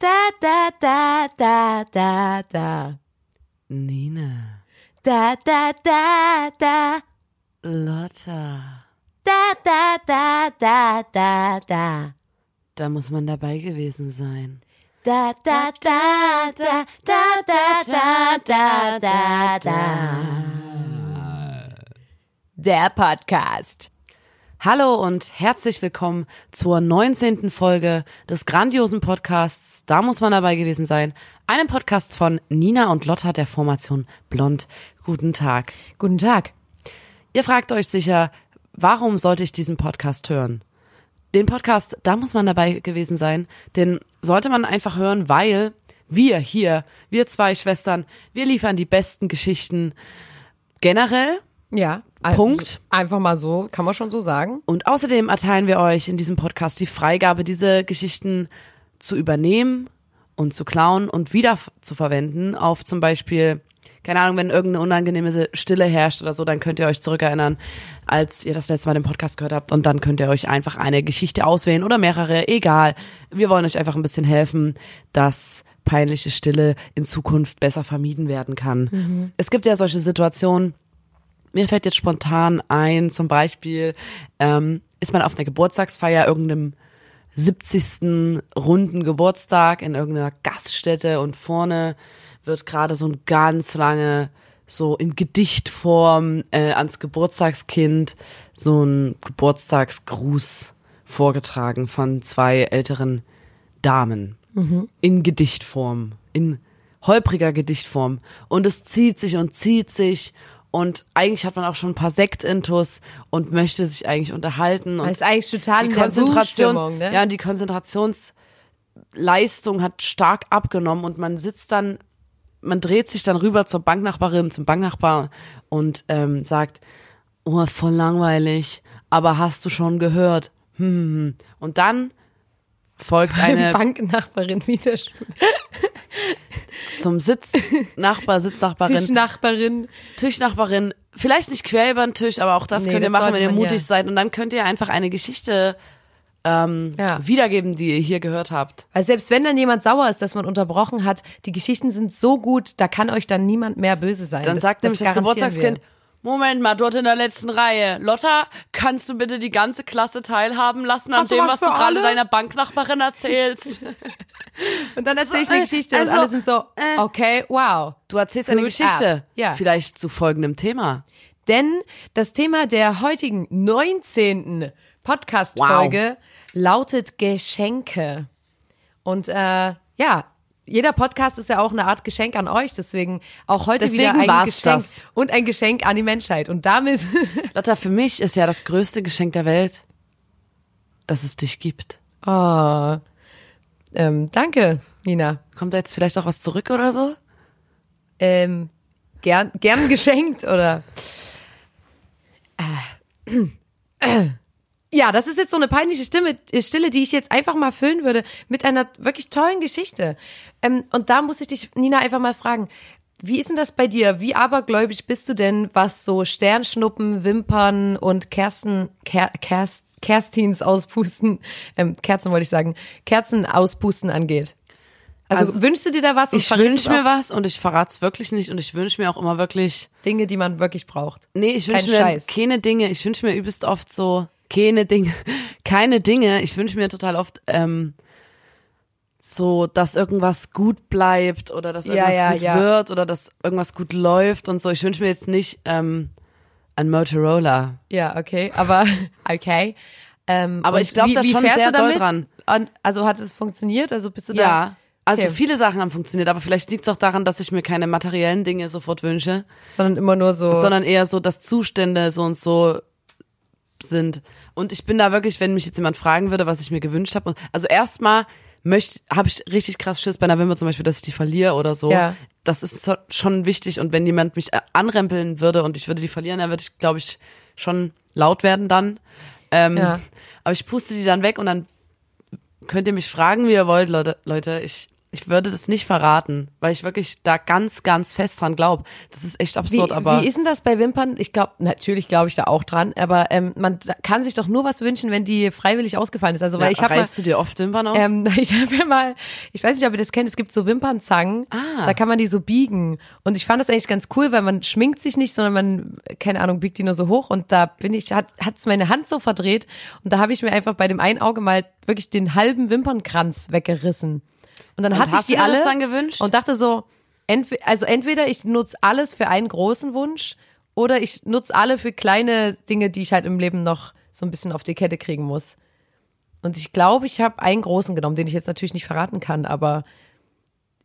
Da, da, da, da, da, da. Nina. Da, da, da, da. Lotta. Da, da, da, da, da, da. Da muss man dabei gewesen sein. Da, da, da, da, da, da, da, da, da, da. Der Podcast. Hallo und herzlich willkommen zur 19. Folge des grandiosen Podcasts. Da muss man dabei gewesen sein. Einem Podcast von Nina und Lotta der Formation Blond. Guten Tag. Guten Tag. Ihr fragt euch sicher, warum sollte ich diesen Podcast hören? Den Podcast, da muss man dabei gewesen sein, den sollte man einfach hören, weil wir hier, wir zwei Schwestern, wir liefern die besten Geschichten generell Ja. Punkt. Einfach mal so, kann man schon so sagen. Und außerdem erteilen wir euch in diesem Podcast die Freigabe, diese Geschichten zu übernehmen und zu klauen und wieder zu verwenden auf zum Beispiel, keine Ahnung, wenn irgendeine unangenehme Stille herrscht oder so, dann könnt ihr euch zurückerinnern, als ihr das letzte Mal den Podcast gehört habt und dann könnt ihr euch einfach eine Geschichte auswählen oder mehrere, egal. Wir wollen euch einfach ein bisschen helfen, dass peinliche Stille in Zukunft besser vermieden werden kann. Es gibt ja solche Situationen, mir fällt jetzt spontan ein, zum Beispiel ähm, ist man auf einer Geburtstagsfeier irgendeinem 70. runden Geburtstag in irgendeiner Gaststätte und vorne wird gerade so ein ganz lange so in Gedichtform äh, ans Geburtstagskind so ein Geburtstagsgruß vorgetragen von zwei älteren Damen in Gedichtform, in holpriger Gedichtform. Und es zieht sich und zieht sich. Und eigentlich hat man auch schon ein paar Sektintus und möchte sich eigentlich unterhalten. Und Das ist eigentlich total die Konzentration, ne? ja, und die Konzentrationsleistung hat stark abgenommen und man sitzt dann, man dreht sich dann rüber zur Banknachbarin, zum Banknachbar und ähm, sagt, oh, voll langweilig, aber hast du schon gehört? Hm, hm, hm. Und dann folgt eine Banknachbarin wieder zum Sitznachbar, Sitznachbarin, Tischnachbarin. Tischnachbarin, vielleicht nicht quer über den Tisch, aber auch das Nee, könnt ihr das machen, wenn ihr mutig ja. seid. Und dann könnt ihr einfach eine Geschichte ähm, Ja. wiedergeben, die ihr hier gehört habt. Weil selbst wenn dann jemand sauer ist, dass man unterbrochen hat, die Geschichten sind so gut, da kann euch dann niemand mehr böse sein. Dann das, sagt nämlich das Geburtstagskind, wir. Moment mal, dort in der letzten Reihe. Lotta, kannst du bitte die ganze Klasse teilhaben lassen an Hast du dem, was was du gerade alle? deiner Banknachbarin erzählst? Und dann erzähle ich eine äh, Geschichte also, und alle sind so, okay, wow. Du erzählst eine Geschichte. ab. Ja. Vielleicht zu folgendem Thema. Denn das Thema der heutigen 19. Podcast-Folge lautet Geschenke. Und äh, ja, jeder Podcast ist ja auch eine Art Geschenk an euch, deswegen auch heute Deswegen wieder ein Geschenk das. und ein Geschenk an die Menschheit. Und damit, Lotta, für mich ist ja das größte Geschenk der Welt, dass es dich gibt. oh, ähm, danke, Nina. Kommt da jetzt vielleicht auch was zurück oder so? Ähm, gern, gern geschenkt oder? Äh, äh. Ja, das ist jetzt so eine peinliche Stimme, Stille, die ich jetzt einfach mal füllen würde mit einer wirklich tollen Geschichte. Ähm, und da muss ich dich, Nina, einfach mal fragen. Wie ist denn das bei dir? Wie abergläubig bist du denn, was so Sternschnuppen, Wimpern und Kersten, Ker, Kerst, Kerstins auspusten, ähm, Kerzen wollte ich sagen, Kerzen auspusten angeht? Also, Also, wünschst du dir da was? und Ich wünsche mir was und ich verrate es wirklich nicht und ich wünsche mir auch immer wirklich Dinge, die man wirklich braucht. Nee, ich wünsche mir Scheiß. keine Dinge. Ich wünsche mir übelst oft so keine Dinge, keine Dinge. Ich wünsche mir total oft ähm, so, dass irgendwas gut bleibt oder dass Ja, irgendwas ja, gut ja. wird oder dass irgendwas gut läuft und so. Ich wünsche mir jetzt nicht ähm, ein Motorola. Ja, okay, aber okay. Ähm, Aber ich glaub wie- da schon sehr doll dran. Und, also hat es funktioniert? Also bist du da? Ja. Also Okay. viele Sachen haben funktioniert, aber vielleicht liegt es auch daran, dass ich mir keine materiellen Dinge sofort wünsche, Sondern immer nur so. sondern eher so, dass Zustände so und so sind. Und ich bin da wirklich, wenn mich jetzt jemand fragen würde, was ich mir gewünscht habe. Also erstmal möchte, habe ich richtig krass Schiss bei einer Wimper zum Beispiel, dass ich die verliere oder so. Ja. Das ist schon wichtig. Und wenn jemand mich äh, anrempeln würde und ich würde die verlieren, dann würde ich, glaube ich, schon laut werden dann. Ähm, Ja. Aber ich puste die dann weg und dann könnt ihr mich fragen, wie ihr wollt, Leute. Leute, ich ich würde das nicht verraten, weil ich wirklich da ganz, ganz fest dran glaube. Das ist echt absurd, wie, aber. Wie ist denn das bei Wimpern? Ich glaube, natürlich glaube ich da auch dran, aber ähm, man kann sich doch nur was wünschen, wenn die freiwillig ausgefallen ist. Also, weil ja, ich habe reißt du dir oft Wimpern aus? Ähm, ich habe ja mal, ich weiß nicht, ob ihr das kennt, es gibt so Wimpernzangen, Ah. da kann man die so biegen. Und ich fand das eigentlich ganz cool, weil man schminkt sich nicht, sondern man, keine Ahnung, biegt die nur so hoch. Und da bin ich, hat hat's meine Hand so verdreht. Und da habe ich mir einfach bei dem einen Auge mal wirklich den halben Wimpernkranz weggerissen. Und dann Und hatte ich die alle das dann gewünscht? und dachte so, entweder, also entweder ich nutze alles für einen großen Wunsch oder ich nutze alle für kleine Dinge, die ich halt im Leben noch so ein bisschen auf die Kette kriegen muss. Und ich glaube, ich habe einen großen genommen, den ich jetzt natürlich nicht verraten kann, aber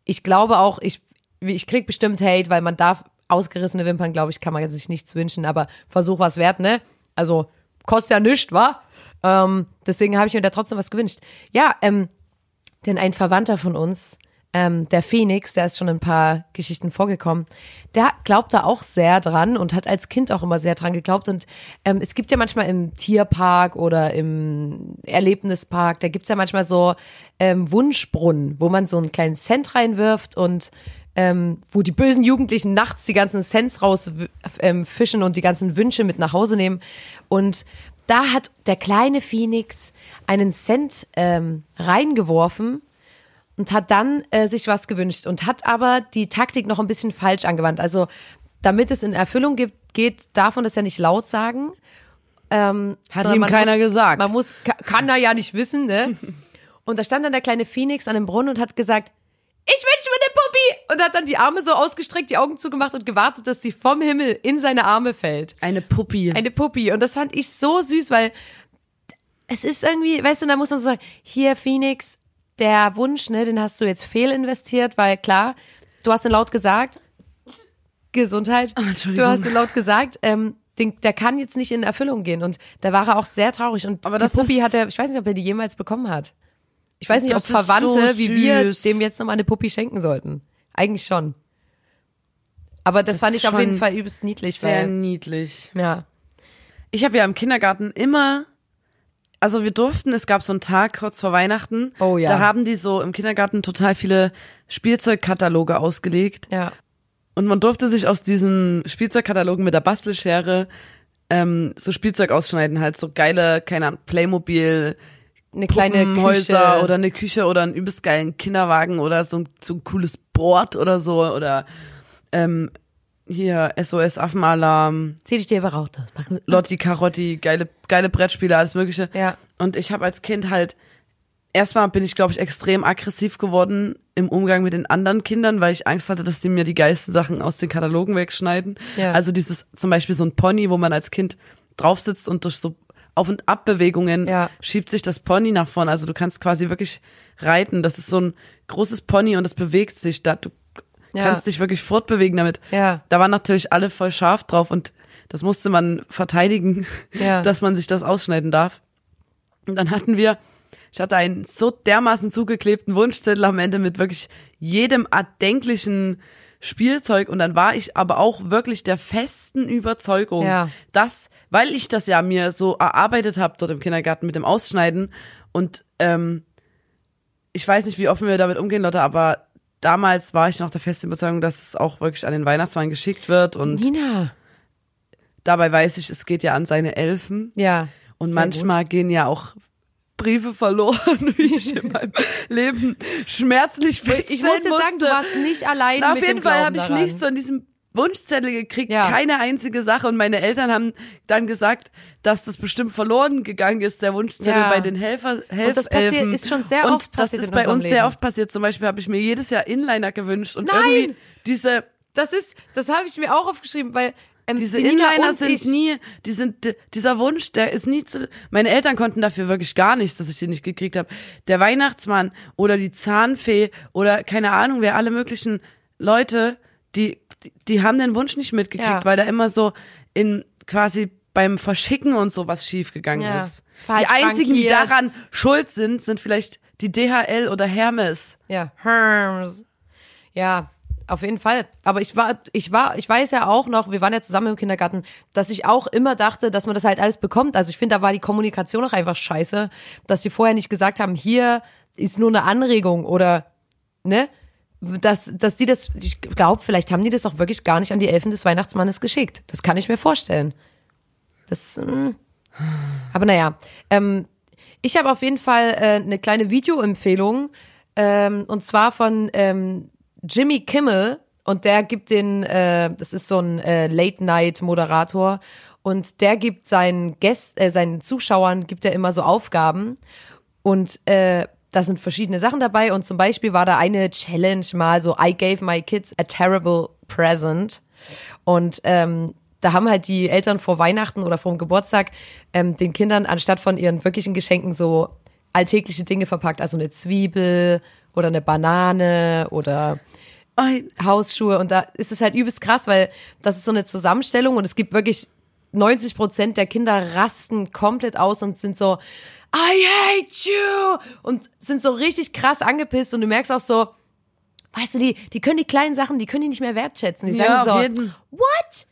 ich glaube auch, ich, ich krieg bestimmt Hate, weil man darf ausgerissene Wimpern, glaube ich, kann man sich nichts wünschen, aber Versuch was wert, ne? Also kostet ja nichts, wa? Ähm, deswegen habe ich mir da trotzdem was gewünscht. Ja, ähm, denn ein Verwandter von uns, ähm, der Phoenix, der ist schon in ein paar Geschichten vorgekommen, der glaubt da auch sehr dran und hat als Kind auch immer sehr dran geglaubt. Und ähm, es gibt ja manchmal im Tierpark oder im Erlebnispark, da gibt's ja manchmal so ähm, Wunschbrunnen, wo man so einen kleinen Cent reinwirft und ähm, wo die bösen Jugendlichen nachts die ganzen Cents raus ähm, und die ganzen Wünsche mit nach Hause nehmen. Und da hat der kleine Phoenix einen Cent ähm, reingeworfen und hat dann äh, sich was gewünscht und hat aber die Taktik noch ein bisschen falsch angewandt. Also damit es in Erfüllung gibt, geht, darf man das ja nicht laut sagen. Ähm, Hat ihm keiner muss, gesagt. Man muss, ka- kann er ja nicht wissen, ne? Und da stand dann der kleine Phoenix an dem Brunnen und hat gesagt, ich wünsche mir eine Puppi! Und hat dann die Arme so ausgestreckt, die Augen zugemacht und gewartet, dass sie vom Himmel in seine Arme fällt. Eine Puppi. Eine Puppi. Und das fand ich so süß, weil es ist irgendwie, weißt du, da muss man so sagen, hier Phoenix, der Wunsch, ne, den hast du jetzt fehlinvestiert, weil klar, du hast ihn laut gesagt, Gesundheit, Entschuldigung. du hast ihn laut gesagt, ähm, den, der kann jetzt nicht in Erfüllung gehen. Und da war er auch sehr traurig. Und Aber die das Puppi hat er, ich weiß nicht, ob er die jemals bekommen hat. Ich weiß nicht, ob Das ist Verwandte so wie wir dem jetzt nochmal eine Puppi schenken sollten. Eigentlich schon. Aber das, Das fand ich auf jeden Fall übelst niedlich, Sehr weil, niedlich. ja. Ich habe ja im Kindergarten immer, also wir durften, es gab so einen Tag kurz vor Weihnachten. Oh ja. Da haben die so im Kindergarten total viele Spielzeugkataloge ausgelegt. Ja. Und man durfte sich aus diesen Spielzeugkatalogen mit der Bastelschere ähm, so Spielzeug ausschneiden, halt so geile, keine Ahnung, Playmobil, Eine kleine Häuser Küche. oder eine Küche oder einen übelst geilen Kinderwagen oder so ein, so ein cooles Board oder so oder ähm, hier SOS Affenalarm, Zieh dich dir raus. Mach- Lotti Carotti, geile geile Brettspiele, alles mögliche. Ja. Und ich habe als Kind halt erstmal bin ich glaube ich extrem aggressiv geworden im Umgang mit den anderen Kindern, weil ich Angst hatte, dass die mir die geilsten Sachen aus den Katalogen wegschneiden. Ja. Also dieses zum Beispiel so ein Pony, wo man als Kind drauf sitzt und durch so Auf- und Abbewegungen Ja. schiebt sich das Pony nach vorne. Also du kannst quasi wirklich reiten. Das ist so ein großes Pony und es bewegt sich. Da, du Ja. kannst dich wirklich fortbewegen damit. Ja. Da waren natürlich alle voll scharf drauf und das musste man verteidigen, Ja. dass man sich das ausschneiden darf. Und dann hatten wir, ich hatte einen so dermaßen zugeklebten Wunschzettel am Ende mit wirklich jedem erdenklichen Spielzeug und dann war ich aber auch wirklich der festen Überzeugung, Ja. dass, weil ich das ja mir so erarbeitet habe dort im Kindergarten mit dem Ausschneiden und ähm, ich weiß nicht, wie offen wir damit umgehen, Leute, aber damals war ich noch der festen Überzeugung, dass es auch wirklich an den Weihnachtsmann geschickt wird und Nina. dabei weiß ich, es geht ja an seine Elfen Ja. und manchmal gehen ja auch Briefe verloren, wie ich in meinem Leben schmerzlich feststellen Ich muss dir musste. sagen, du warst nicht allein Na, auf jeden Fall habe ich nichts von diesem Wunschzettel gekriegt, Ja. keine einzige Sache. Und meine Eltern haben dann gesagt, dass das bestimmt verloren gegangen ist, der Wunschzettel Ja. bei den Helfer, Helfelfen. Und das passiert- ist schon sehr und oft passiert Das ist bei uns sehr Leben. oft passiert. Zum Beispiel habe ich mir jedes Jahr Inliner gewünscht und Nein! irgendwie diese Das ist, das habe ich mir auch aufgeschrieben, weil ähm, diese die Inliner sind ich, nie, die sind, dieser Wunsch, der ist nie zu, meine Eltern konnten dafür wirklich gar nichts, dass ich den nicht gekriegt habe. Der Weihnachtsmann oder die Zahnfee oder keine Ahnung, wer alle möglichen Leute, die, die, die haben den Wunsch nicht mitgekriegt, Ja. weil da immer so in quasi beim Verschicken und so was schiefgegangen Ja. ist. Falsch die einzigen, die daran schuld sind, sind vielleicht die DHL oder Hermes. Ja, Herms. Ja, auf jeden Fall. Aber ich war, ich war, ich weiß ja auch noch, wir waren ja zusammen im Kindergarten, dass ich auch immer dachte, dass man das halt alles bekommt. Also ich finde, da war die Kommunikation auch einfach scheiße, dass sie vorher nicht gesagt haben, hier ist nur eine Anregung oder ne? Dass, dass die das, ich glaube, vielleicht haben die das auch wirklich gar nicht an die Elfen des Weihnachtsmannes geschickt. Das kann ich mir vorstellen. Das, mm. aber naja, ähm, ich habe auf jeden Fall äh, eine kleine Videoempfehlung ähm, und zwar von ähm, Jimmy Kimmel und der gibt den, äh, das ist so ein äh, Late-Night-Moderator und der gibt seinen Gästen, äh, seinen Zuschauern gibt er immer so Aufgaben und äh, da sind verschiedene Sachen dabei und zum Beispiel war da eine Challenge mal so I gave my kids a terrible present und ähm, da haben halt die Eltern vor Weihnachten oder vor dem Geburtstag ähm, den Kindern anstatt von ihren wirklichen Geschenken so alltägliche Dinge verpackt, also eine Zwiebel oder eine Banane oder Hausschuhe und da ist es halt übelst krass, weil das ist so eine Zusammenstellung und es gibt wirklich 90 Prozent der Kinder rasten komplett aus und sind so I hate you und sind so richtig krass angepisst und du merkst auch so, weißt du, die, die können die kleinen Sachen, die können die nicht mehr wertschätzen. Die Ja, sagen auf so, what?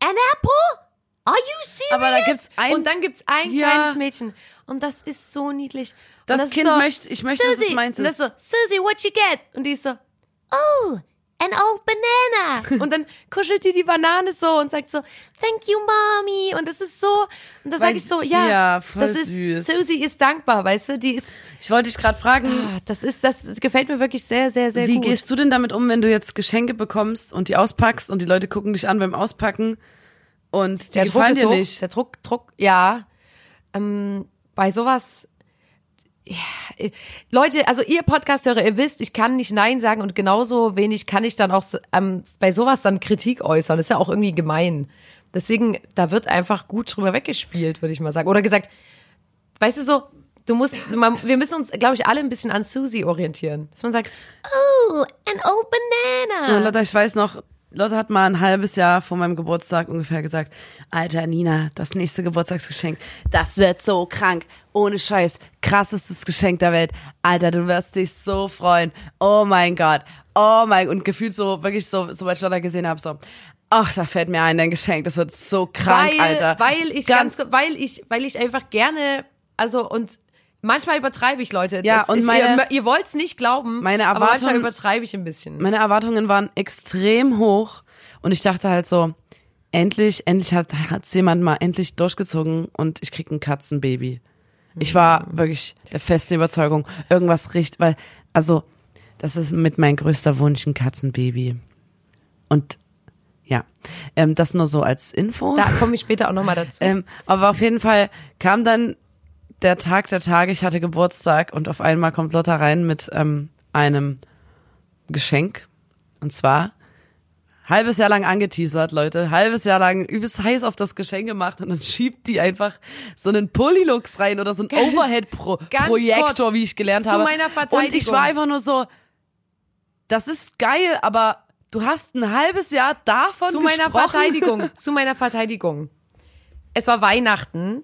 An apple? Are you serious? Aber da gibt's ein- und dann gibt's ein Ja. kleines Mädchen und das ist so niedlich. Das ist Kind möchte- ich möchte, dass es Susie. meins Und das ist. ist so, Susie, what you get? Und die ist so, oh, an old banana. und dann kuschelt die die Banane so und sagt so, thank you, mommy. Und das ist so, und da sage ich so, ja, ja, das ist, süß. Susie ist dankbar, weißt du, die ist, Ich wollte dich gerade fragen, ah, das ist, das, das gefällt mir wirklich sehr, sehr, sehr wie gut. gehst du denn damit um, wenn du jetzt Geschenke bekommst und die auspackst und die Leute gucken dich an beim Auspacken und die der Druck ist dir hoch. nicht? Der Druck, Druck, ja. Ähm, bei sowas, ja, Leute, also ihr Podcast-Hörer, ihr wisst, ich kann nicht Nein sagen und genauso wenig kann ich dann auch ähm, bei sowas dann Kritik äußern. Das ist ja auch irgendwie gemein. Deswegen, da wird einfach gut drüber weggespielt, würde ich mal sagen. Oder gesagt, weißt du so, du musst, man, wir müssen uns, glaube ich, alle ein bisschen an Susie orientieren. Dass man sagt, oh, an old banana. Und Lotta, ich weiß noch, Lotta hat mal ein halbes Jahr vor meinem Geburtstag ungefähr gesagt, Alter Nina, das nächste Geburtstagsgeschenk, das wird so krank. Ohne Scheiß, krassestes Geschenk der Welt. Alter, du wirst dich so freuen. Oh mein Gott. Oh mein, und gefühlt so, wirklich so, sobald ich Lotta gesehen habe, so, ach, da fällt mir ein, dein Geschenk, das wird so krank, weil, Alter. Weil ich Ganz- ganz, weil ich, weil ich einfach gerne, also und manchmal übertreibe ich Leute. Ja, Das- und ich, meine- ihr, ihr wollt's nicht glauben. Meine aber manchmal Erwartungen- übertreibe ich ein bisschen. meine Erwartungen waren extrem hoch und ich dachte halt so, endlich, endlich hat hat's jemand mal endlich durchgezogen und ich krieg ein Katzenbaby. Ich war wirklich der festen Überzeugung, irgendwas riecht, weil, also, das ist mit mein größter Wunsch, ein Katzenbaby. Und ja, ähm, das nur so als Info. Da komme ich später auch nochmal dazu. Ähm, aber auf jeden Fall kam dann der Tag der Tage, ich hatte Geburtstag und auf einmal kommt Lotta rein mit ähm, einem Geschenk. Und zwar halbes Jahr lang angeteasert, Leute. Halbes Jahr lang übelst heiß auf das Geschenk gemacht und dann schiebt die einfach so einen Polylux rein oder so einen Overhead-Projektor, kurz wie ich gelernt zu habe. meiner Und ich Verteidigung. war einfach nur so, das ist geil, aber du hast ein halbes Jahr davon zu meiner gesprochen. Verteidigung, zu meiner Verteidigung. Es war Weihnachten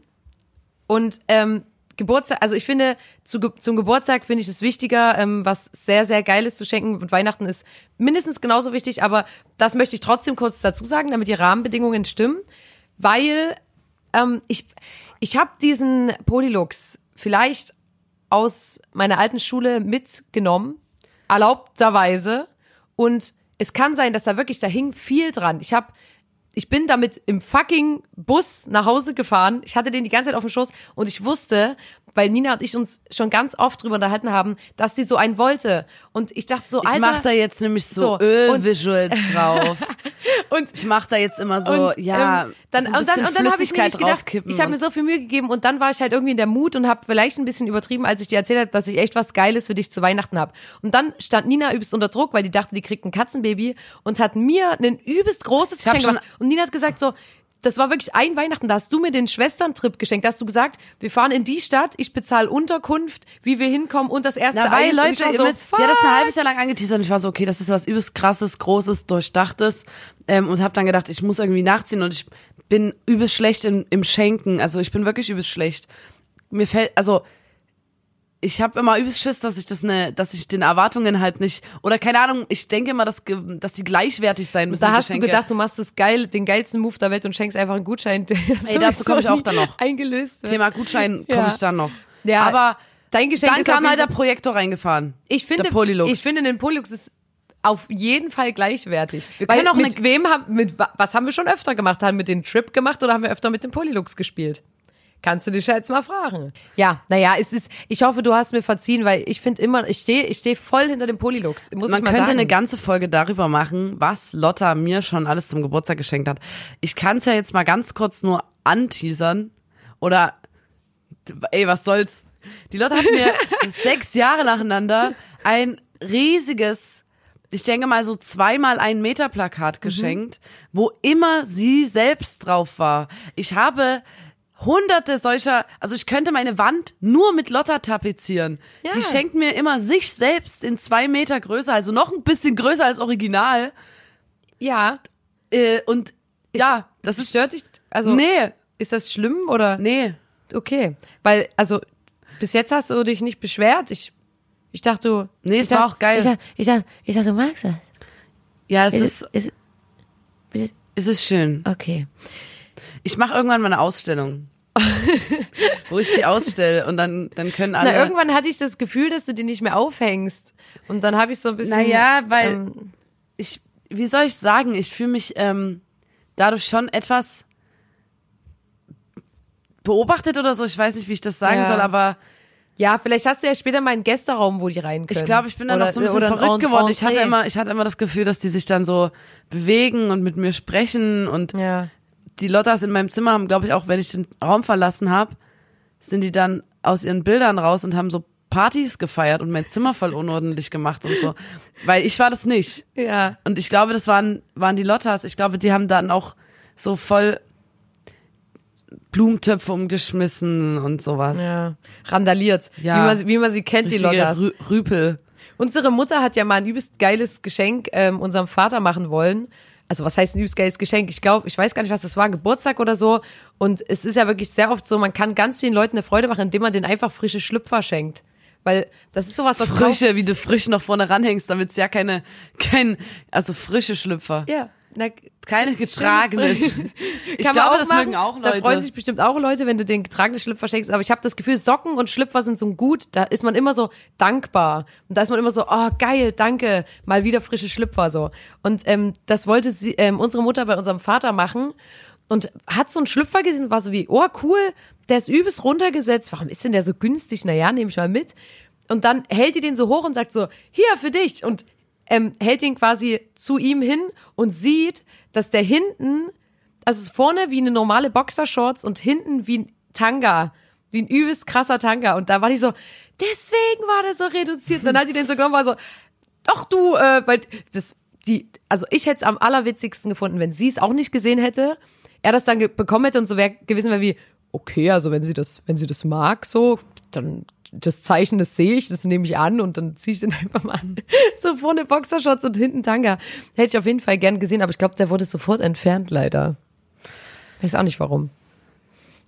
und ähm, Geburtstag, also ich finde, zu, zum Geburtstag finde ich es wichtiger, ähm, was sehr, sehr Geiles zu schenken. Und Weihnachten ist mindestens genauso wichtig, aber das möchte ich trotzdem kurz dazu sagen, damit die Rahmenbedingungen stimmen. Weil ähm, ich, ich habe diesen Polylux vielleicht aus meiner alten Schule mitgenommen, erlaubterweise. Und es kann sein, dass da wirklich, da hing viel dran. Ich habe ich bin damit im fucking Bus nach Hause gefahren. Ich hatte den die ganze Zeit auf dem Schoß und ich wusste, weil Nina und ich uns schon ganz oft drüber unterhalten haben, dass sie so einen wollte. Und ich dachte so, Ich Alter, mach da jetzt nämlich so, So, Öl-Visuals drauf. und Ich mach da jetzt immer so, und, ja, ähm, dann, so ein und dann, bisschen und dann habe ich mir nicht gedacht, ich habe mir so viel Mühe gegeben und dann war ich halt irgendwie in der Mut und habe vielleicht ein bisschen übertrieben, als ich dir erzählt habe, dass ich echt was Geiles für dich zu Weihnachten habe. Und dann stand Nina übelst unter Druck, weil die dachte, die kriegt ein Katzenbaby und hat mir ein übelst großes hab Geschenk gemacht. Und Nina hat gesagt so, das war wirklich ein Weihnachten, da hast du mir den Schwesterntrip geschenkt. Da hast du gesagt, wir fahren in die Stadt, ich bezahle Unterkunft, wie wir hinkommen und das erste Na, ich Leute, so, mit, die hat das ein halbes Jahr lang angeteasert und ich war so, okay, das ist was übelst krasses, großes, durchdachtes ähm, und habe dann gedacht, ich muss irgendwie nachziehen und ich bin übelst schlecht im, im Schenken, also ich bin wirklich übelst schlecht. Mir fällt, also ich habe immer übelst Schiss, dass ich das ne, dass ich den Erwartungen halt nicht oder keine Ahnung, ich denke immer, dass, dass die gleichwertig sein müssen. Da hast Geschenke. du gedacht, du machst das geil, den geilsten Move der Welt und schenkst einfach einen Gutschein. Ey, dazu sowieso komm ich auch dann noch. Eingelöst wird. Thema Gutschein Ja. komme ich dann noch. Ja. Aber Dein Geschenk Dann ist kam halt der Projektor reingefahren. Ich finde, Der Polylux. ich finde, ein Polylux ist auf jeden Fall gleichwertig. Wir Weil können auch mit wem haben, mit wa- was haben wir schon öfter gemacht? Haben wir den Trip gemacht oder haben wir öfter mit dem Polylux gespielt? Kannst du dich ja jetzt mal fragen. Ja, naja, es ist, ich hoffe, du hast mir verziehen, weil ich finde immer, ich stehe, ich stehe voll hinter dem Polylux. Muss Man ich mal könnte sagen. eine ganze Folge darüber machen, was Lotta mir schon alles zum Geburtstag geschenkt hat. Ich kann es ja jetzt mal ganz kurz nur anteasern. Oder, ey, was soll's? Die Lotta hat mir sechs Jahre nacheinander ein riesiges, ich denke mal so zweimal ein Meter Plakat geschenkt, wo immer sie selbst drauf war. Ich habe hunderte solcher, also ich könnte meine Wand nur mit Lotta tapezieren. Ja. Die schenkt mir immer sich selbst in zwei Meter Größe, also noch ein bisschen größer als Original. ja. Äh, und ja, das ist, Stört dich, also, nee, ist das schlimm oder? nee. Okay. Weil, also, bis jetzt hast du dich nicht beschwert. Ich, ich dachte, du. Nee, es war dachte- auch geil. Ich dachte, ich dachte, ich dachte, du magst das. Ja, es Ist, ist, ist, es ist schön. okay. Ich mache irgendwann mal eine Ausstellung. wo ich die ausstelle und dann, dann können alle. Na, irgendwann hatte ich das Gefühl, dass du die nicht mehr aufhängst. Und dann habe ich so ein bisschen. Naja, weil ähm, ich, wie soll ich sagen, ich fühle mich ähm, dadurch schon etwas beobachtet oder so. Ich weiß nicht, wie ich das sagen Ja. soll, aber ja, vielleicht hast du ja später mal einen Gästeraum, wo die rein können. ich glaube, ich bin dann oder, auch so ein bisschen verrückt Ent- geworden. Ich hatte immer, ich hatte immer das Gefühl, dass die sich dann so bewegen und mit mir sprechen und Ja. Die Lottas in meinem Zimmer haben, glaube ich, auch wenn ich den Raum verlassen habe, sind die dann aus ihren Bildern raus und haben so Partys gefeiert und mein Zimmer voll unordentlich gemacht und so. Weil ich war das nicht. Ja. Und ich glaube, das waren, waren die Lottas. Ich glaube, die haben dann auch so voll Blumentöpfe umgeschmissen und sowas. Ja. Randaliert. Ja. Wie, man, wie man sie kennt, die Richtige Lottas. Rü Rüpel. Unsere Mutter hat ja mal ein übelst geiles Geschenk ähm, unserem Vater machen wollen. Also was heißt ein übelst geiles Geschenk? Ich glaube, ich weiß gar nicht, was das war, Geburtstag oder so. Und es ist ja wirklich sehr oft so, man kann ganz vielen Leuten eine Freude machen, indem man denen einfach frische Schlüpfer schenkt. Weil das ist sowas, was Frische, wie du frisch noch vorne ranhängst, damit es ja keine, kein, also frische Schlüpfer. Ja. Na, Keine getragenen. Ich Kann glaube, das machen. mögen auch Da Leute. freuen sich bestimmt auch Leute, wenn du den getragenen Schlüpfer schenkst. Aber ich habe das Gefühl, Socken und Schlüpfer sind so gut. Da ist man immer so dankbar. Und da ist man immer so, oh geil, danke, mal wieder frische Schlüpfer so. Und ähm, das wollte sie, ähm, unsere Mutter bei unserem Vater machen und hat so einen Schlüpfer gesehen und war so wie, oh cool, der ist übelst runtergesetzt. Warum ist denn der so günstig? Naja, nehme ich mal mit. Und dann hält die den so hoch und sagt so, hier für dich. Und ähm, hält den quasi zu ihm hin und sieht, dass der hinten, also vorne wie eine normale Boxershorts und hinten wie ein Tanga, wie ein übelst krasser Tanga. Und da war die so, deswegen war der so reduziert. Und dann hat die den so genommen, war so, doch du, äh, weil das, die, also ich hätte es am allerwitzigsten gefunden, wenn sie es auch nicht gesehen hätte, er das dann bekommen hätte und so wäre gewesen wäre wie, okay, also wenn sie das, wenn sie das mag, so, dann das Zeichen, das sehe ich, das nehme ich an und dann ziehe ich den einfach mal an. So vorne Boxershorts und hinten Tanga. Hätte ich auf jeden Fall gern gesehen, aber ich glaube, der wurde sofort entfernt, leider. Weiß auch nicht warum.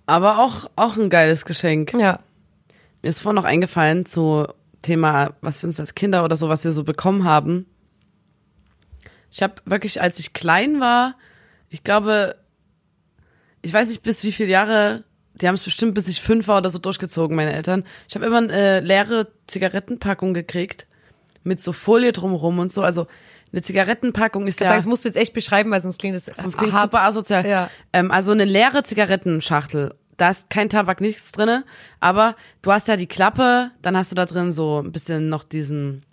Aber auch, auch ein geiles Geschenk. Ja. Mir ist vorhin noch eingefallen zu Thema, was wir uns als Kinder oder so, was wir so bekommen haben. Ich habe wirklich, als ich klein war, ich glaube, ich weiß nicht bis wie viele Jahre, die haben es bestimmt bis ich fünf war oder so durchgezogen, meine Eltern. Ich habe immer eine äh, leere Zigarettenpackung gekriegt mit so Folie drumherum und so. Also eine Zigarettenpackung ist Ja. ja Das musst du jetzt echt beschreiben, weil sonst klingt es Sonst klingt hart. super asozial. Ja. Ähm, also eine leere Zigarettenschachtel. Da ist kein Tabak, nichts drinne. Aber du hast ja die Klappe, dann hast du da drin so ein bisschen noch diesen,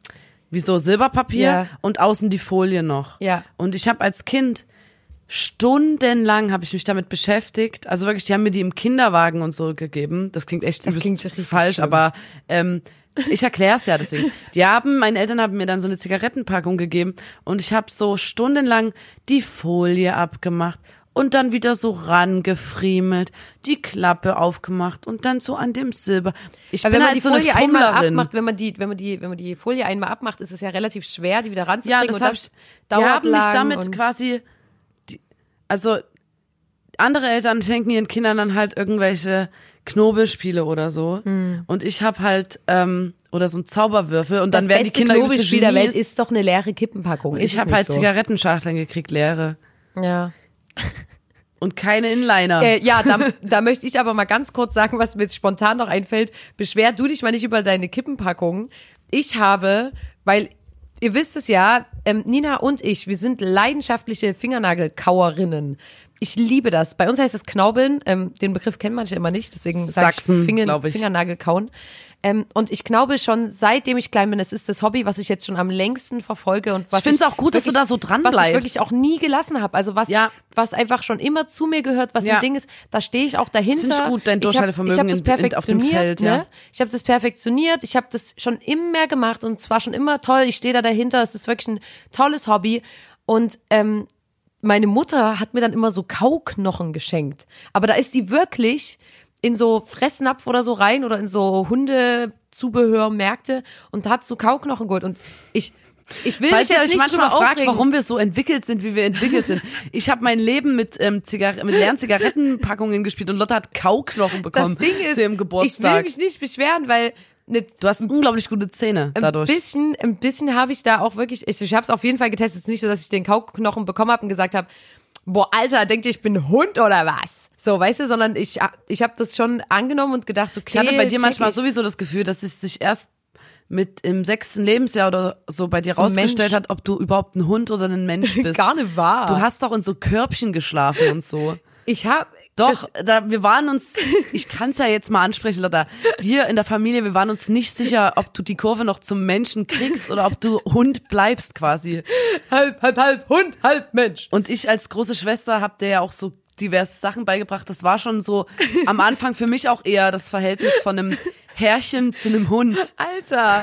wie so Silberpapier Ja. und außen die Folie noch. Ja. Und ich habe als Kind stundenlang habe ich mich damit beschäftigt. Also wirklich, die haben mir die im Kinderwagen und so gegeben. Das klingt echt Das klingt falsch, schlimm. aber ähm, ich erkläre es ja deswegen. Die haben, meine Eltern haben mir dann so eine Zigarettenpackung gegeben und ich habe so stundenlang die Folie abgemacht und dann wieder so rangefriemelt, die Klappe aufgemacht und dann so an dem Silber. Ich Weil bin wenn man halt die so eine Folie einmal abmacht, wenn man die, wenn man die, wenn man die Folie einmal abmacht, ist es ja relativ schwer, die wieder Ja, ranzukriegen. das und hab das ich, die dauert haben mich damit quasi, also andere Eltern schenken ihren Kindern dann halt irgendwelche Knobelspiele oder so. Und ich habe halt, ähm, oder so ein Zauberwürfel und dann das werden die Kinder Knobelspiel der Welt ist doch eine leere Kippenpackung. Ich habe halt so? Zigarettenschachteln gekriegt, leere. Ja. Und keine Inliner. Äh, ja, da, da möchte ich aber mal ganz kurz sagen, was mir jetzt spontan noch einfällt. Beschwer du dich mal nicht über deine Kippenpackung. Ich habe, weil ihr wisst es ja, ähm, Nina und ich, wir sind leidenschaftliche Fingernagelkauerinnen. Ich liebe das. Bei uns heißt es Knaubeln. Ähm, den Begriff kennen manche immer nicht, deswegen sage ich, Finger, ich. Fingernagelkauen. Ähm, und ich knaubel schon seitdem ich klein bin. Es ist das Hobby, was ich jetzt schon am längsten verfolge und was Ich find's auch gut, dass du wirklich- da so dran Was ich bleibst. wirklich auch nie gelassen habe. Also was, Ja. was einfach schon immer zu mir gehört, was Ja. ein Ding ist, da stehe ich auch dahinter. find ich gut, dein Ich hab- Durchhaltevermögen Ich habe das in- in- auf dem perfektioniert, Feld, ja. ne? Ich habe das perfektioniert. Ich habe das schon immer gemacht und zwar schon immer toll. Ich stehe da dahinter. Es ist wirklich ein tolles Hobby und ähm, meine Mutter hat mir dann immer so Kauknochen geschenkt. Aber da ist die wirklich in so Fressnapf oder so rein oder in so Hundezubehörmärkte und hat so Kauknochen geholt. Und ich, ich will Falls mich jetzt nicht manchmal drüber fragt, aufregen. warum wir so entwickelt sind, wie wir entwickelt sind. Ich habe mein Leben mit, ähm, Zigar mit leeren Zigarettenpackungen gespielt und Lotte hat Kauknochen bekommen das Ding ist, zu ihrem ich will Geburtstag. mich nicht beschweren, weil ne, du hast unglaublich gute Zähne dadurch. Ein bisschen, ein bisschen habe ich da auch wirklich, ich, ich habe es auf jeden Fall getestet, Es ist nicht so, dass ich den Kauknochen bekommen habe und gesagt habe, boah, Alter, denkt ihr, ich bin ein Hund oder was? So, weißt du, sondern ich, ich habe das schon angenommen und gedacht, okay, Ich hatte bei dir manchmal ich. sowieso das Gefühl, dass es sich erst mit im sechsten Lebensjahr oder so bei dir Zum rausgestellt Mensch. hat, ob du überhaupt ein Hund oder ein Mensch bist. Gar nicht wahr. Du hast doch in so Körbchen geschlafen und so. ich habe Doch, da, wir waren uns, ich kann es ja jetzt mal ansprechen, Lotta. Wir in der Familie, wir waren uns nicht sicher, ob du die Kurve noch zum Menschen kriegst oder ob du Hund bleibst quasi. halb, halb, halb Hund, halb Mensch. Und ich als große Schwester hab dir ja auch so diverse Sachen beigebracht. Das war schon so am Anfang für mich auch eher das Verhältnis von einem Herrchen zu einem Hund. Alter,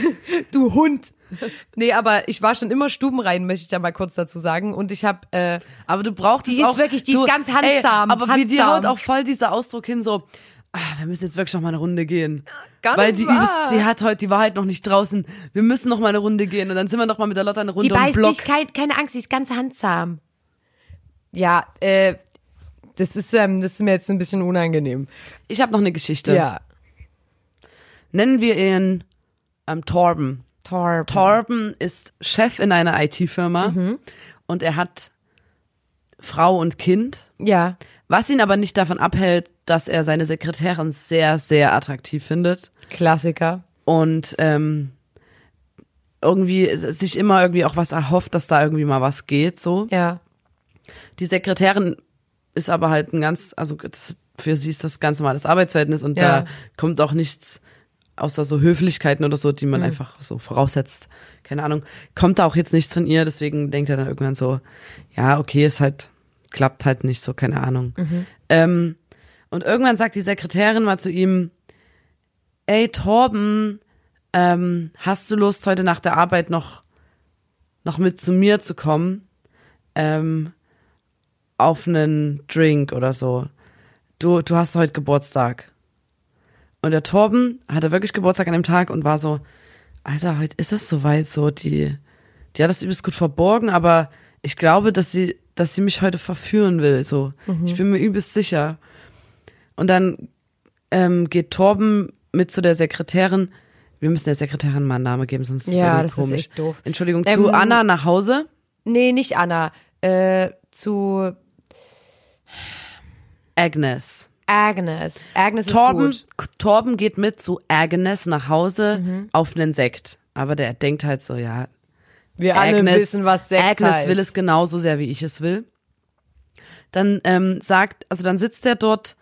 du Hund. Nee, aber ich war schon immer stubenrein, möchte ich da mal kurz dazu sagen. Und ich habe äh, Aber du brauchst Die ist auch, wirklich- die du, ist ganz handsam, Ey, aber bei dir handsam. haut auch voll dieser Ausdruck hin, so, ah, wir müssen jetzt wirklich noch mal eine Runde gehen. Gar Weil die wahr. die hat heute, die war halt noch nicht draußen. Wir müssen noch mal eine Runde gehen. Und dann sind wir noch mal mit der Lotta eine Runde Die beißt nicht, kein, keine Angst, die ist ganz handsam. Ja, äh, das ist, ähm, das ist mir jetzt ein bisschen unangenehm. Ich habe noch eine Geschichte. Ja. Nennen wir ihn ähm, Torben. Torben. Torben ist Chef in einer IT-Firma Mhm. und er hat Frau und Kind, Ja. was ihn aber nicht davon abhält, dass er seine Sekretärin sehr, sehr attraktiv findet. Klassiker. und ähm, irgendwie sich immer irgendwie auch was erhofft, dass da irgendwie mal was geht, so. Ja. Die Sekretärin ist aber halt ein ganz, also das, für sie ist das ganz normales Arbeitsverhältnis und Ja. da kommt auch nichts außer so Höflichkeiten oder so, die man Mhm. einfach so voraussetzt. Keine Ahnung. Kommt da auch jetzt nichts von ihr, deswegen denkt er dann irgendwann so, ja, okay, es halt, klappt halt nicht so, keine Ahnung. Mhm. Ähm, und irgendwann sagt die Sekretärin mal zu ihm, ey Torben, ähm, hast du Lust, heute nach der Arbeit noch, noch mit zu mir zu kommen? Ähm, auf einen Drink oder so. Du, du hast heute Geburtstag. Und der Torben hatte wirklich Geburtstag an dem Tag und war so, Alter, heute ist es soweit so, die, die hat das übelst gut verborgen, aber ich glaube, dass sie, dass sie mich heute verführen will, so. Ich bin mir übelst sicher. Und dann ähm, geht Torben mit zu der Sekretärin. Wir müssen der Sekretärin mal einen Namen geben, sonst ist Ja, ja das ist komisch. echt doof. Entschuldigung, Ähm, zu Anna nach Hause. Nee, nicht Anna. Äh, zu Agnes. Agnes. Agnes Torben, ist gut. Torben geht mit zu Agnes nach Hause Mhm. auf einen Sekt. Aber der denkt halt so, ja, Wir alle Agnes, wissen, was Sekt Agnes heißt. will es genauso sehr, wie ich es will. Dann ähm, sagt, also dann sitzt er dort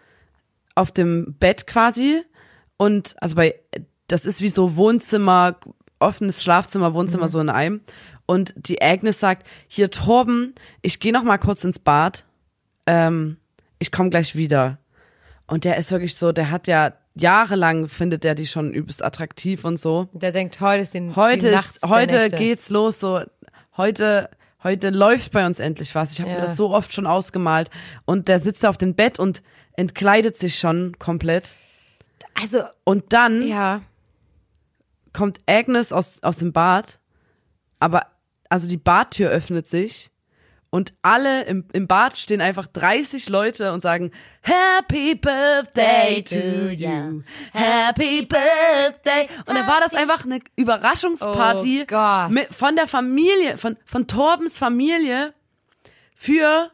auf dem Bett quasi und also bei, das ist wie so Wohnzimmer, offenes Schlafzimmer, Mhm. Wohnzimmer so in einem. Und die Agnes sagt, hier Torben, ich gehe noch mal kurz ins Bad, ähm, ich komme gleich wieder. Und der ist wirklich so, der hat ja jahrelang findet der die schon übelst attraktiv und so Der denkt, heute ist die, heute die ist, Nacht der heute geht's los, so heute heute läuft bei uns endlich was. Ich habe Ja. mir das so oft schon ausgemalt und der sitzt da auf dem Bett und entkleidet sich schon komplett Also, und dann ja. kommt Agnes aus aus dem Bad, aber also die Badtür öffnet sich und alle im, im Bad stehen einfach 30 Leute und sagen Happy Birthday to you, Happy Birthday. Und dann war das einfach eine Überraschungsparty Oh mit, von der Familie, von, von Torbens Familie für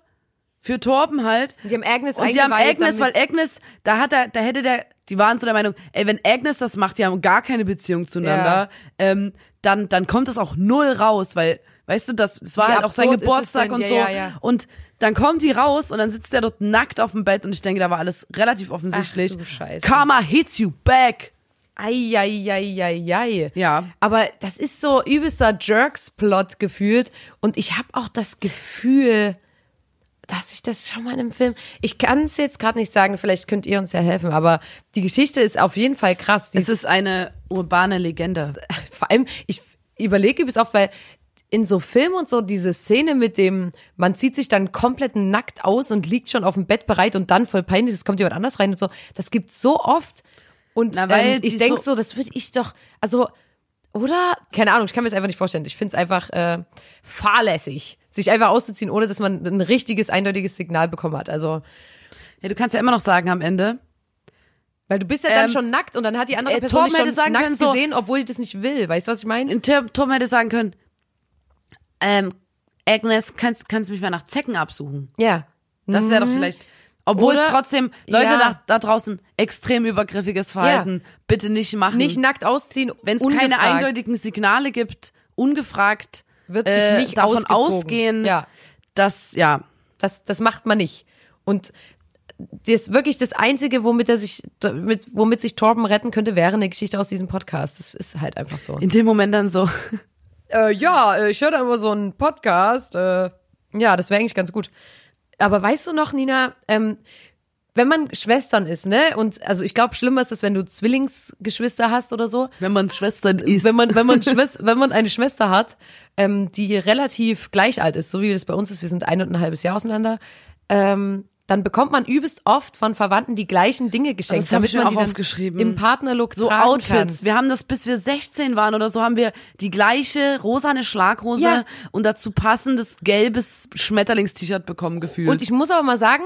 für Torben halt. Und die haben Agnes Und die haben Agnes, weil Agnes, da hat er, da hätte der, die waren so der Meinung, ey, wenn Agnes das macht, die haben gar keine Beziehung zueinander, ähm, dann, dann kommt das auch null raus, weil, weißt du, das, das war Wie halt auch sein Geburtstag und so. ja, ja. Und dann kommt die raus und dann sitzt er dort nackt auf dem Bett und ich denke, da war alles relativ offensichtlich. Ach. Karma hits you back. Eieieiei. Ja. Aber das ist so übelster Jerks-Plot gefühlt. Und ich habe auch das Gefühl, dass ich das schon mal in einem Film. Ich kann es jetzt gerade nicht sagen, vielleicht könnt ihr uns ja helfen, aber die Geschichte ist auf jeden Fall krass. Die Es ist eine urbane Legende. vor allem, ich überlege übelst oft, weil in so Filmen und so diese Szene mit dem, man zieht sich dann komplett nackt aus und liegt schon auf dem Bett bereit und dann voll peinlich, es kommt jemand anders rein und so, das gibt's so oft. Und Na, weil ähm, ich denk so- so, das würde ich doch, also, oder? Keine Ahnung, ich kann mir das einfach nicht vorstellen. Ich finde es einfach äh, fahrlässig, sich einfach auszuziehen, ohne dass man ein richtiges, eindeutiges Signal bekommen hat. Also, Ja, du kannst ja immer noch sagen am Ende, weil du bist ja dann Ähm, schon nackt und dann hat die andere äh, Person Torben dich schon nackt können, so- gesehen, obwohl die das nicht will. Weißt du, was ich meine? in Tor- Torben hätte sagen können, ähm, Agnes, kannst, kannst du mich mal nach Zecken absuchen? Ja. Das wäre doch vielleicht. Obwohl Oder- es trotzdem, Leute Ja. da, da draußen, extrem übergriffiges Verhalten. Bitte nicht machen. Nicht nackt ausziehen, Wenn es keine eindeutigen Signale gibt, ungefragt, wird sich äh, nicht davon ausgezogen. ausgehen, Ja, dass, ja, das, das macht man nicht. Und das ist wirklich das Einzige, womit er sich, mit, womit sich Torben retten könnte, wäre eine Geschichte aus diesem Podcast. Das ist halt einfach so. in dem Moment dann so, Äh, ja, äh, ich höre da immer so einen Podcast. Äh, ja, das wäre eigentlich ganz gut. Aber weißt du noch, Nina, ähm, wenn man Schwestern ist, ne? Und also ich glaube, schlimmer ist es, wenn du Zwillingsgeschwister hast oder so. wenn man Schwestern ist. Wenn man, wenn man, Schwester, wenn man eine Schwester hat, ähm, die relativ gleich alt ist, so wie das bei uns ist, wir sind ein und ein halbes Jahr auseinander, ähm, dann bekommt man übelst oft von Verwandten die gleichen Dinge geschenkt, Das hab ich mir auch aufgeschrieben. im Partnerlook so Outfits. Kann. Wir haben das, bis wir 16 waren oder so, haben wir die gleiche rosane Schlaghose Ja. und dazu passendes gelbes Schmetterlingst-T-Shirt bekommen gefühlt. Und ich muss aber mal sagen,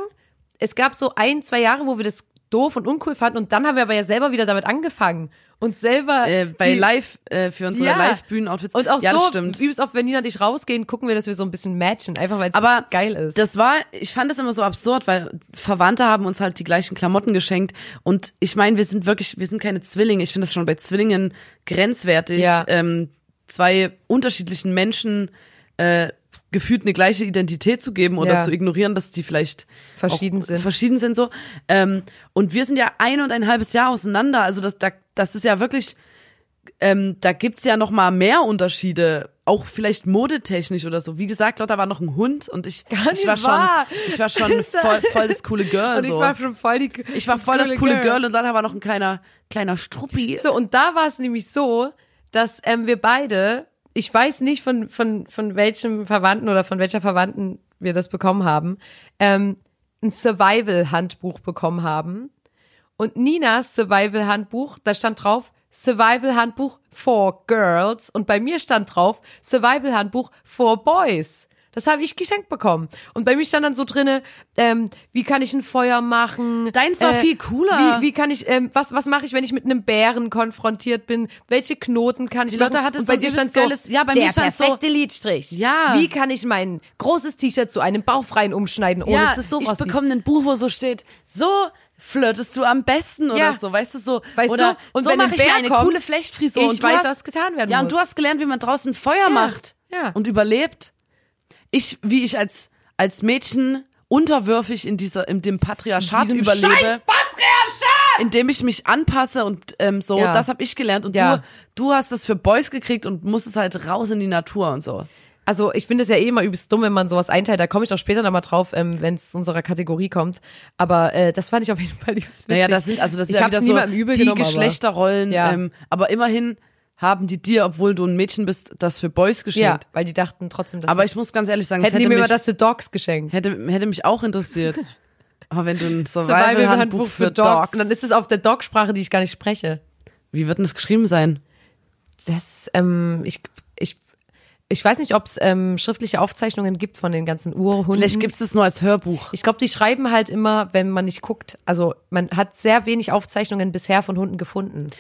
es gab so ein, zwei Jahre, wo wir das doof und uncool fanden und dann haben wir aber ja selber wieder damit angefangen und selber äh, bei die, Live, äh, für unsere Ja. Live-Bühnen-Outfits. und auch ja, so das stimmt. übelst oft, wenn Nina und ich rausgehen, gucken wir, dass wir so ein bisschen matchen, einfach weil es Aber geil ist. Das war, ich fand das immer so absurd, weil Verwandte haben uns halt die gleichen Klamotten geschenkt. Und ich meine, wir sind wirklich, wir sind keine Zwillinge. Ich finde das schon bei Zwillingen grenzwertig, Ja. ähm, zwei unterschiedlichen Menschen äh, gefühlt eine gleiche Identität zu geben oder Ja. zu ignorieren, dass die vielleicht Verschieden sind. Verschieden sind so. Ähm, und wir sind ja ein und ein halbes Jahr auseinander. Also das, da, das ist ja wirklich, ähm, da gibt's ja noch mal mehr Unterschiede, auch vielleicht modetechnisch oder so. Wie gesagt, Lotta war noch ein Hund und ich, ich war wahr. schon, ich war schon voll, voll das coole Girl. und ich so. war schon voll die ich war voll das coole Girl und Lotta war noch ein kleiner, kleiner Struppi. So, und da war es nämlich so, dass ähm, wir beide, ich weiß nicht von, von, von welchem Verwandten oder von welcher Verwandten wir das bekommen haben, ähm, ein Survival-Handbuch bekommen haben. Und Ninas Survival-Handbuch, da stand drauf, Survival-Handbuch for Girls. Und bei mir stand drauf, Survival-Handbuch for Boys. Das habe ich geschenkt bekommen. Und bei mir stand dann so drinne, ähm, wie kann ich ein Feuer machen? Deins war viel cooler. Wie, wie kann ich, ähm, was, was mache ich, wenn ich mit einem Bären konfrontiert bin? Welche Knoten kann ich Lotte hatte Und so bei dir stand so, geiles- ja, bei der mir stand so- perfekte Lidstrich. Ja. Wie kann ich mein großes T-Shirt zu einem bauchfreien umschneiden, ohne ja, dass es doof ich aussieht? bekomme ein Buch, wo so steht, so flirtest du am besten oder Ja. so, weißt du so. Weißt oder du, und so mache ich mir eine kommt, coole Flechtfrisur. ich und weiß, hast, was getan werden Ja, und muss. du hast gelernt, wie man draußen Feuer macht ja. und überlebt. Ich, wie ich als, als Mädchen unterwürfig in dieser, in dem Patriarchat diesem überlebe. scheiß Indem ich mich anpasse und ähm, so, Ja. das habe ich gelernt. Und Ja. du, du hast es für Boys gekriegt und musstest halt raus in die Natur und so. Also ich finde es ja eh immer übelst dumm, wenn man sowas einteilt. Da komme ich auch später nochmal drauf, ähm, wenn es zu unserer Kategorie kommt. Aber äh, das fand ich auf jeden Fall übelst witzig. Naja, das sind, also das ist ich ja wieder so die genommen, aber- Geschlechterrollen. Ja. Ähm, aber immerhin haben die dir, obwohl du ein Mädchen bist, das für Boys Ja, geschenkt. weil die dachten trotzdem, dass aber ich muss ganz ehrlich sagen, hätten die hätte mir mich, immer das für Dogs geschenkt. hätte, hätte mich auch interessiert. aber wenn du ein Survival-Handbuch Survival-Handbuch für Dogs, Und dann ist es auf der Dog-Sprache, die ich gar nicht spreche. wie wird denn das geschrieben sein? Das, ähm, ich, ich, ich weiß nicht, ob es ähm, schriftliche Aufzeichnungen gibt von den ganzen Urhunden. Vielleicht gibt es das nur als Hörbuch. Ich glaube, die schreiben halt immer, wenn man nicht guckt. Also man hat sehr wenig Aufzeichnungen bisher von Hunden gefunden.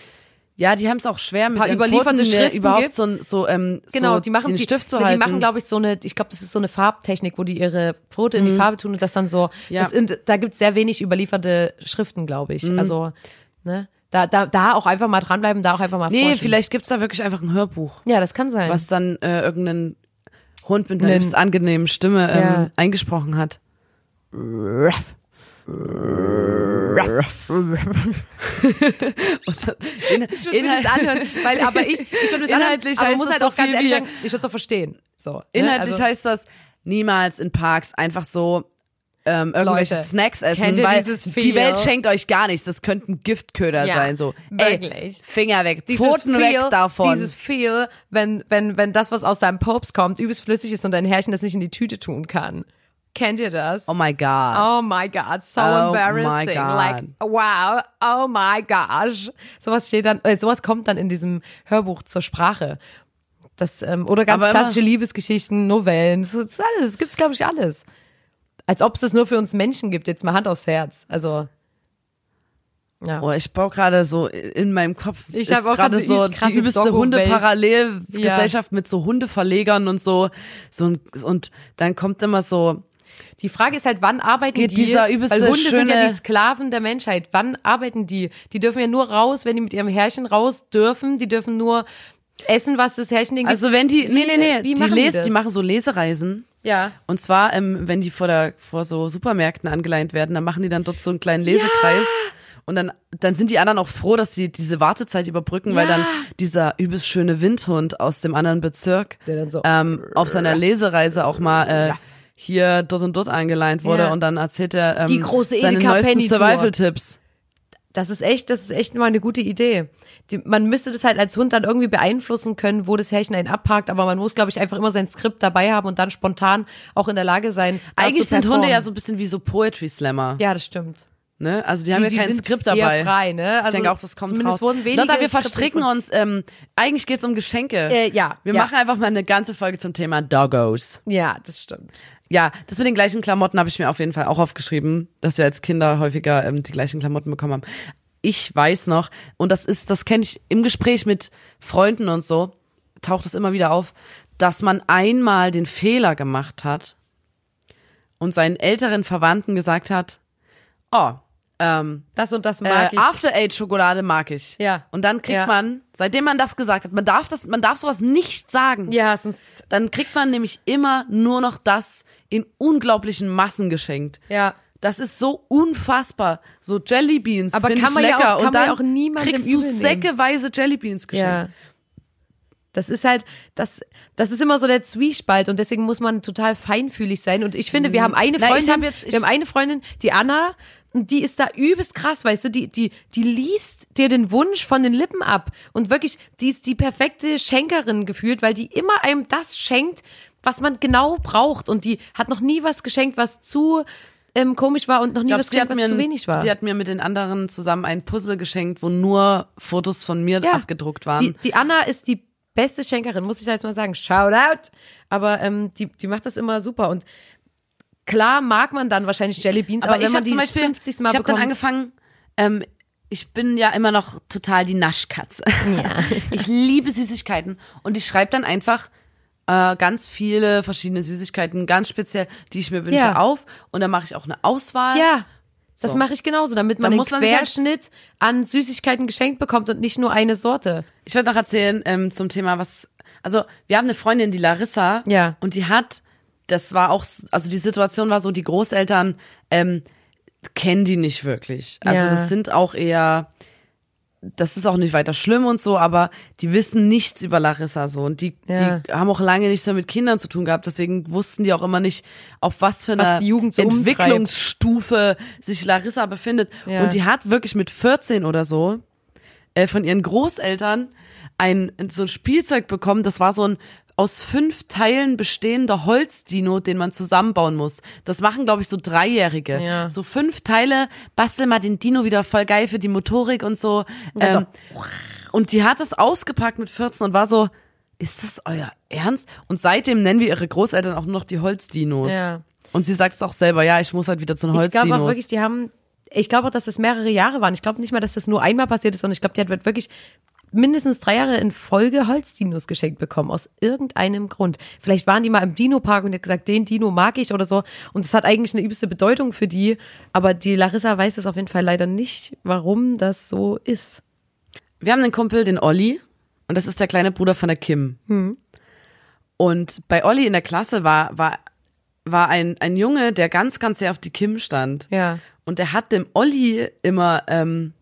Ja, die haben es auch schwer mit paar ihren überlieferte mir Schriften überhaupt gibt's. so, so, ähm, Genau, so die machen den die, Stift zu die halten. machen, glaube ich, so eine, ich glaube, das ist so eine Farbtechnik, wo die ihre Pfote in die Farbe tun und das dann so. Mhm. Ja. Das, da gibt's sehr wenig überlieferte Schriften, glaube ich. Mhm. Also, ne? Da, da, da auch einfach mal dranbleiben, da auch einfach mal nee, forschen. vielleicht gibt's da wirklich einfach ein Hörbuch, Ja, das kann sein. was dann äh, irgendein Hund mit einer angenehmen Stimme ähm, Ja. eingesprochen hat. Dann, in, Ich würde das anhören, weil, aber ich, ich würde das anhören, Inhaltlich aber man heißt muss das halt so auch ganz ehrlich sagen, ich würde es auch verstehen. So, ne? Inhaltlich also, heißt das, niemals in Parks einfach so ähm, irgendwelche Leute, Snacks essen, weil die? Welt schenkt euch gar nichts. Das könnten Giftköder Ja, sein. So, wirklich. Ey, Finger weg, dieses Pfoten Feel, weg davon. Dieses Feel, wenn, wenn, wenn das, was aus deinem Pops kommt, übelst flüssig ist und dein Herrchen das nicht in die Tüte tun kann. Kennt ihr das? oh my God. Oh my God, so Oh my embarrassing. God. Like, wow, oh my gosh. Sowas steht dann, äh, sowas kommt dann in diesem Hörbuch zur Sprache. Das, ähm, oder ganz Aber immer- klassische Liebesgeschichten, Novellen, so, das alles, das gibt's, glaube ich, alles. Als ob es das nur für uns Menschen gibt, jetzt mal Hand aufs Herz. Also, ja. Oh, ich baue gerade so in meinem Kopf. Ich ist hab auch gerade so die übelste. Hundeparallelgesellschaft mit so Hundeverlegern und so. so ein, und dann kommt immer so, Die Frage ist halt, wann arbeiten Geht die? dieser übelste weil Hunde sind ja die Sklaven der Menschheit. Wann arbeiten die? Die dürfen ja nur raus, wenn die mit ihrem Herrchen raus dürfen. Die dürfen nur essen, was das Herrchen gibt. also wenn die, nee, nee, nee, Wie die, machen lesen, das? die machen so Lesereisen. ja. Und zwar, ähm, wenn die vor der, vor so Supermärkten angeleint werden, dann machen die dann dort so einen kleinen Lesekreis. Und dann, dann sind die anderen auch froh, dass sie diese Wartezeit überbrücken, weil Ja. dann dieser übelst schöne Windhund aus dem anderen Bezirk so- ähm, auf seiner Lesereise auch mal äh, hier dort und dort eingeleint wurde Ja. und dann erzählt er ähm, Die große seine Edeka neuesten. Survival-Tipps. Das ist echt, das ist echt mal eine gute Idee. Die, man müsste das halt als Hund dann irgendwie beeinflussen können, wo das Herrchen einen abparkt, aber man muss, glaube ich, einfach immer sein Skript dabei haben und dann spontan auch in der Lage sein. Eigentlich sind Hunde ja so ein bisschen wie so Poetry Slammer. Ja, das stimmt. Ne? Also die haben Die- ja die kein Skript eher dabei. frei, ne? Also ich denke auch, das kommt zumindest raus. wurden wenige Lotta, wir verstricken uns. Ähm, eigentlich geht's um Geschenke. Äh, ja, Wir ja. machen einfach mal eine ganze Folge zum Thema Doggos. Ja, das stimmt. Ja, das mit den gleichen Klamotten habe ich mir auf jeden Fall auch aufgeschrieben, dass wir als Kinder häufiger ähm, die gleichen Klamotten bekommen haben. Ich weiß noch, und das ist, das kenne ich im Gespräch mit Freunden und so, taucht es immer wieder auf, dass man einmal den Fehler gemacht hat und seinen älteren Verwandten gesagt hat, oh, ähm, Das und das mag äh, ich. After Eight Schokolade mag ich. Ja. Und dann kriegt Ja. man, seitdem man das gesagt hat, man darf das, man darf sowas nicht sagen. ja, sonst, Dann kriegt man nämlich immer nur noch das in unglaublichen Massen geschenkt. ja. Das ist so unfassbar. So Jellybeans Aber finde kann ich man ja lecker. auch- kann und man dann ja kriegst du säckeweise Jellybeans geschenkt. Ja. Das ist halt, das, das ist immer so der Zwiespalt und deswegen muss man total feinfühlig sein. Und ich finde, wir haben eine Na, Freundin, hab jetzt- wir haben eine Freundin, die Anna, die ist da übelst krass, weißt du, die, die, die liest dir den Wunsch von den Lippen ab. Und wirklich, die ist die perfekte Schenkerin gefühlt, weil die immer einem das schenkt, was man genau braucht. Und die hat noch nie was geschenkt, was zu ähm, komisch war und noch nie glaub, was geschenkt, was mir, zu ein- wenig war. sie hat mir mit den anderen zusammen ein Puzzle geschenkt, wo nur Fotos von mir Ja. abgedruckt waren. Die, die Anna ist die beste Schenkerin, muss ich da jetzt mal sagen. Shout out. Aber ähm, die, die macht das immer super. Und klar mag man dann wahrscheinlich Jellybeans, aber, aber wenn ich habe zum Beispiel, 50. Mal ich habe dann angefangen, ähm, ich bin ja immer noch total die Naschkatze. ich liebe Süßigkeiten und ich schreibe dann einfach äh, ganz viele verschiedene Süßigkeiten, ganz speziell, die ich mir wünsche, Ja. auf und dann mache ich auch eine Auswahl. Ja, das So. mache ich genauso, damit man Dann man halt- Querschnitt an Süßigkeiten geschenkt bekommt und nicht nur eine Sorte. Ich wollte noch erzählen ähm, zum Thema, was. Also, wir haben eine Freundin, die Larissa. Ja. Und die hat, das war auch, also die Situation war so, die Großeltern ähm, kennen die nicht wirklich. Also, Ja. das sind auch eher. Das ist auch nicht weiter schlimm und so, aber die wissen nichts über Larissa so und die, Ja. die haben auch lange nichts mehr mit Kindern zu tun gehabt, deswegen wussten die auch immer nicht, auf was für einer so. Entwicklungsstufe sich Larissa befindet. Ja. Und die hat wirklich mit 14 oder so äh, von ihren Großeltern ein so ein Spielzeug bekommen. Das war so ein aus fünf Teilen bestehender Holzdino, den man zusammenbauen muss. Das machen, glaube ich, so Dreijährige. Ja. So fünf Teile, bastel mal den Dino wieder voll geil für die Motorik und so. dann Ähm, und die hat das ausgepackt mit 14 und war so, ist das euer Ernst? Und seitdem nennen wir ihre Großeltern auch nur noch die Holzdinos. Ja. Und sie sagt es auch selber, ja, ich muss halt wieder zu den Ich glaube auch Holzdinos. wirklich, die haben, ich glaube auch, dass das mehrere Jahre waren. Ich glaube nicht mal, dass das nur einmal passiert ist, sondern ich glaube, die hat wirklich mindestens drei Jahre in Folge Holzdinos geschenkt bekommen, aus irgendeinem Grund. Vielleicht waren die mal im Dino-Park und hat gesagt, den Dino mag ich oder so. Und das hat eigentlich eine übelste Bedeutung für die. Aber die Larissa weiß es auf jeden Fall leider nicht, warum das so ist. Wir haben einen Kumpel, den Olli, und das ist der kleine Bruder von der Kim. Hm. Und bei Olli in der Klasse war, war, war ein, ein Junge, der ganz, ganz sehr auf die Kim stand. Ja. Und der hat dem Olli immer ähm,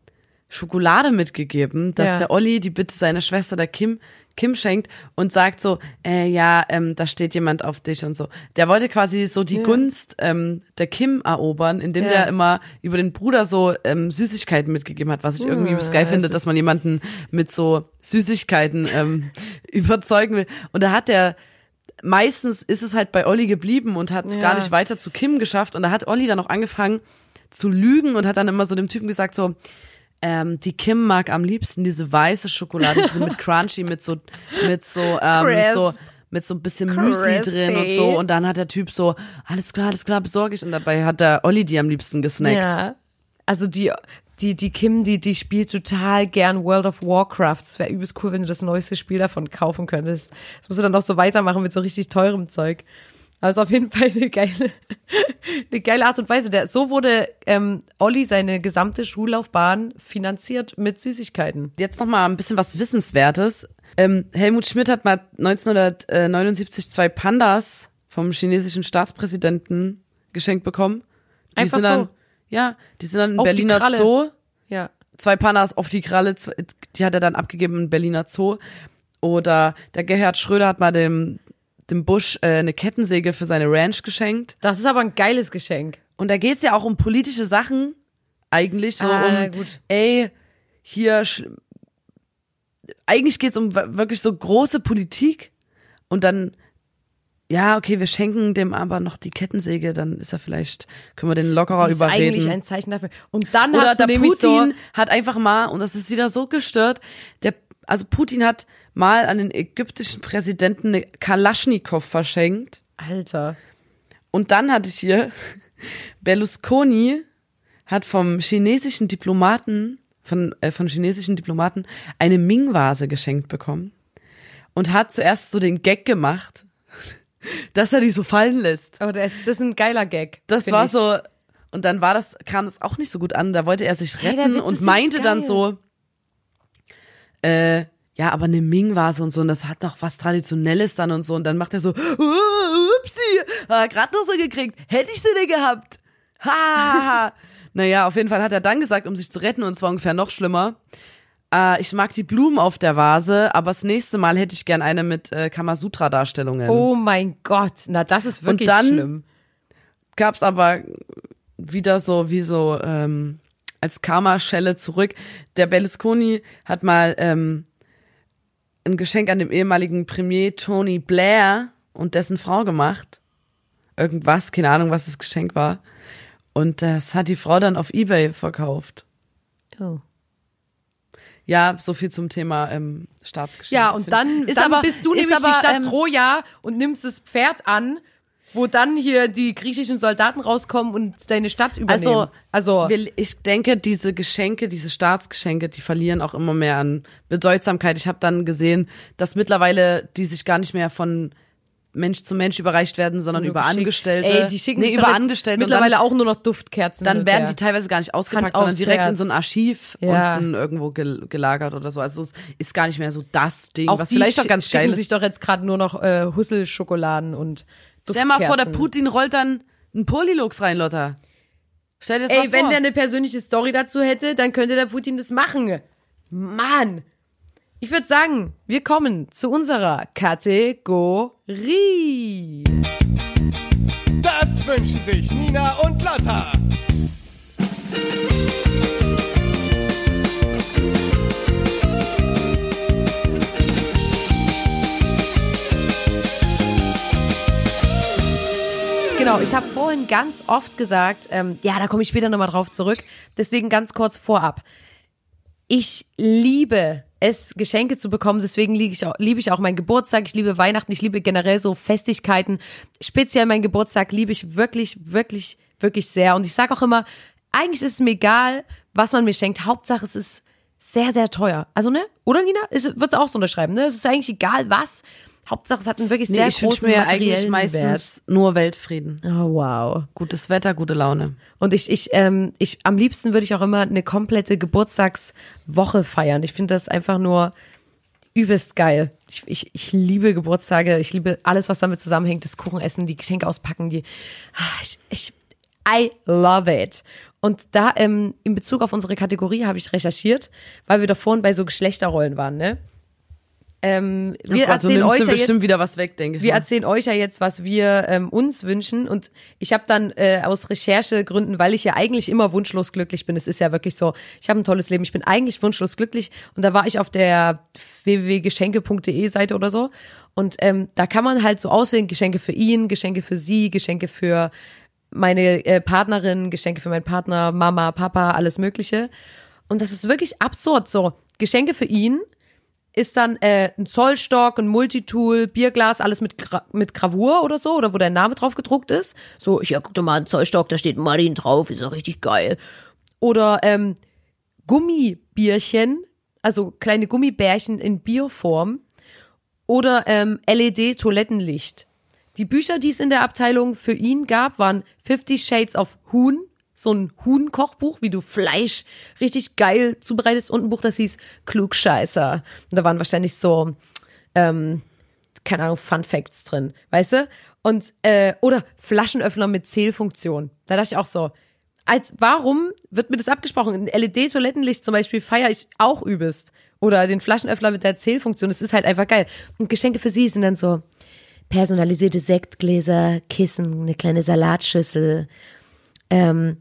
Schokolade mitgegeben, dass Ja. der Olli die bitte seiner Schwester der Kim Kim schenkt und sagt so, äh, ja, ähm, da steht jemand auf dich und so. Der wollte quasi so die Gunst ähm, der Kim erobern, indem Ja. der immer über den Bruder so ähm, Süßigkeiten mitgegeben hat, was ich irgendwie Ja, geil finde, dass man jemanden mit so Süßigkeiten ähm, überzeugen will. Und da hat der meistens ist es halt bei Olli geblieben und hat es Ja. gar nicht weiter zu Kim geschafft. Und da hat Olli dann auch angefangen zu lügen und hat dann immer so dem Typen gesagt so, ähm, die Kim mag am liebsten diese weiße Schokolade, diese mit Crunchy, mit so, mit so, ähm, so, mit so ein bisschen Müsli Crispy. drin und so. Und dann hat der Typ so, alles klar, alles klar, besorge ich. Und dabei hat der Olli die am liebsten gesnackt. Ja. Also die, die, die Kim, die, die spielt total gern World of Warcraft. Es wäre übelst cool, wenn du das neueste Spiel davon kaufen könntest. Das musst du dann auch so weitermachen mit so richtig teurem Zeug. Also auf jeden Fall eine geile, eine geile Art und Weise. Der, so wurde ähm, Olli seine gesamte Schullaufbahn finanziert mit Süßigkeiten. Jetzt noch mal ein bisschen was Wissenswertes. Ähm, Helmut Schmidt hat mal 1979 zwei Pandas vom chinesischen Staatspräsidenten geschenkt bekommen. Die Einfach sind dann, so? Ja, die sind dann im die Berliner. Zoo. Ja. Zwei Pandas auf die Kralle, die hat er dann abgegeben im Berliner Zoo. Oder der Gerhard Schröder hat mal dem, dem Bush äh, eine Kettensäge für seine Ranch geschenkt. Das ist aber ein geiles Geschenk. Und da geht's ja auch um politische Sachen eigentlich so Ah, um na gut. ey hier eigentlich geht's um wirklich so große Politik und dann ja okay wir schenken dem aber noch die Kettensäge dann ist er vielleicht können wir den lockerer Das ist eigentlich ein Zeichen dafür. Und dann oder hast du der nämlich Putin so, hat einfach mal und das ist wieder so gestört der also Putin hat mal an den ägyptischen Präsidenten eine Kalaschnikow verschenkt Alter. und dann hatte ich hier, Berlusconi hat vom chinesischen Diplomaten, von, äh, von chinesischen Diplomaten eine Ming-Vase geschenkt bekommen und hat zuerst so den Gag gemacht, dass er die so fallen lässt. Aber das, das ist ein geiler Gag. Das war ich. so, und dann war das, kam das auch nicht so gut an, da wollte er sich Hey, retten Witz und meinte dann so, äh, ja, aber eine Ming-Vase und so, und das hat doch was Traditionelles dann und so, und dann macht er so, uh, upsi, ah, grad noch so gekriegt, hätte ich sie denn gehabt? Ha! naja, auf jeden Fall hat er dann gesagt, um sich zu retten, und es war ungefähr noch schlimmer, äh, ich mag die Blumen auf der Vase, aber das nächste Mal hätte ich gern eine mit äh, Kamasutra-Darstellungen. Oh mein Gott, na das ist wirklich dann- schlimm. gab's aber wieder so wie so ähm, als Karma-Schelle zurück. Der Berlusconi hat mal ähm, ein Geschenk an dem ehemaligen Premier Tony Blair und dessen Frau gemacht. Irgendwas, keine Ahnung, was das Geschenk war. Und das hat die Frau dann auf Ebay verkauft. Oh. Ja, so viel zum Thema ähm, Staatsgeschenk. Ja, und dann, Ist dann aber- bist du ist nämlich aber, die Stadt ähm, Troja und nimmst das Pferd an, wo dann hier die griechischen Soldaten rauskommen und deine Stadt übernehmen. Also, also Wir- Ich denke, diese Geschenke, diese Staatsgeschenke, die verlieren auch immer mehr an Bedeutsamkeit. Ich habe dann gesehen, dass mittlerweile die sich gar nicht mehr von Mensch zu Mensch überreicht werden, sondern über geschickt. Angestellte. Ey, die schicken nee, sich über doch Angestellte. mittlerweile und auch nur noch Duftkerzen. dann, dann werden die teilweise gar nicht ausgepackt, sondern direkt in Herz. so ein Archiv Ja. unten irgendwo gel gelagert oder so. Also es ist gar nicht mehr so das Ding, auch was die vielleicht auch schi- ganz schicken geil ist. sich doch jetzt gerade nur noch äh, Husselschokoladen und Stell mal vor, der. Putin rollt dann einen Polilux rein, Lotta. Stell dir das mal Ey, vor. wenn der eine persönliche Story dazu hätte, dann könnte der Putin das machen. Mann. Ich würde sagen, wir kommen zu unserer Kategorie. Das wünschen sich Nina und Lotta. Genau, ich habe vorhin ganz oft gesagt, ähm, ja, da komme ich später nochmal drauf zurück. Deswegen ganz kurz vorab. Ich liebe es, Geschenke zu bekommen. Deswegen liebe ich, auch, liebe ich auch meinen Geburtstag. Ich liebe Weihnachten. Ich liebe generell so Festigkeiten. Speziell meinen Geburtstag liebe ich wirklich, wirklich, wirklich sehr. Und ich sage auch immer, eigentlich ist es mir egal, was man mir schenkt. Hauptsache, es ist sehr, sehr teuer. Also, ne? Oder Nina? Wird es auch so unterschreiben, ne? Es ist eigentlich egal was. Hauptsache, es hat einen wirklich Nee, sehr ich wünsche großen mir eigentlich meistens nur Weltfrieden. Wert. Oh, wow. Gutes Wetter, gute Laune. Und ich, ich, ähm, ich, am liebsten würde ich auch immer eine komplette Geburtstagswoche feiern. Ich finde das einfach nur übelst geil. Ich, ich, ich liebe Geburtstage. Ich liebe alles, was damit zusammenhängt. Das Kuchenessen, die Geschenke auspacken, die, ah, ich, ich, I love it. Und da, ähm, in Bezug auf unsere Kategorie habe ich recherchiert, weil wir da vorhin bei so Geschlechterrollen waren, ne? Ähm, wir oh Gott, du erzählen euch ja bestimmt jetzt, wieder was weg, denke ich. wir mal. erzählen euch ja jetzt, was wir ähm, uns wünschen. Und ich habe dann äh, aus Recherchegründen, weil ich ja eigentlich immer wunschlos glücklich bin, es ist ja wirklich so, ich habe ein tolles Leben, ich bin eigentlich wunschlos glücklich. Und da war ich auf der www.geschenke.de Seite oder so. Und ähm, da kann man halt so auswählen, Geschenke für ihn, Geschenke für sie, Geschenke für meine äh, Partnerin, Geschenke für meinen Partner, Mama, Papa, alles Mögliche. Und das ist wirklich absurd. So, Geschenke für ihn ist dann äh, ein Zollstock, ein Multitool, Bierglas, alles mit, Gra mit Gravur oder so, oder wo dein Name drauf gedruckt ist. So, ja, guck doch mal, ein Zollstock, da steht Martin drauf, ist doch richtig geil. Oder ähm, Gummibierchen, also kleine Gummibärchen in Bierform. Oder ähm, LED-Toilettenlicht. Die Bücher, die es in der Abteilung für ihn gab, waren Fifty Shades of Huhn, so ein Huhn-Kochbuch, wie du Fleisch richtig geil zubereitest und ein Buch, das hieß Klugscheißer. Und da waren wahrscheinlich so, ähm, keine Ahnung, Fun Facts drin, weißt du? Und, äh, oder Flaschenöffner mit Zählfunktion. Da dachte ich auch so, als, warum wird mir das abgesprochen? Ein LED-Toilettenlicht zum Beispiel feiere ich auch übelst. Oder den Flaschenöffner mit der Zählfunktion. Das ist halt einfach geil. Und Geschenke für sie sind dann so personalisierte Sektgläser, Kissen, eine kleine Salatschüssel. Ähm,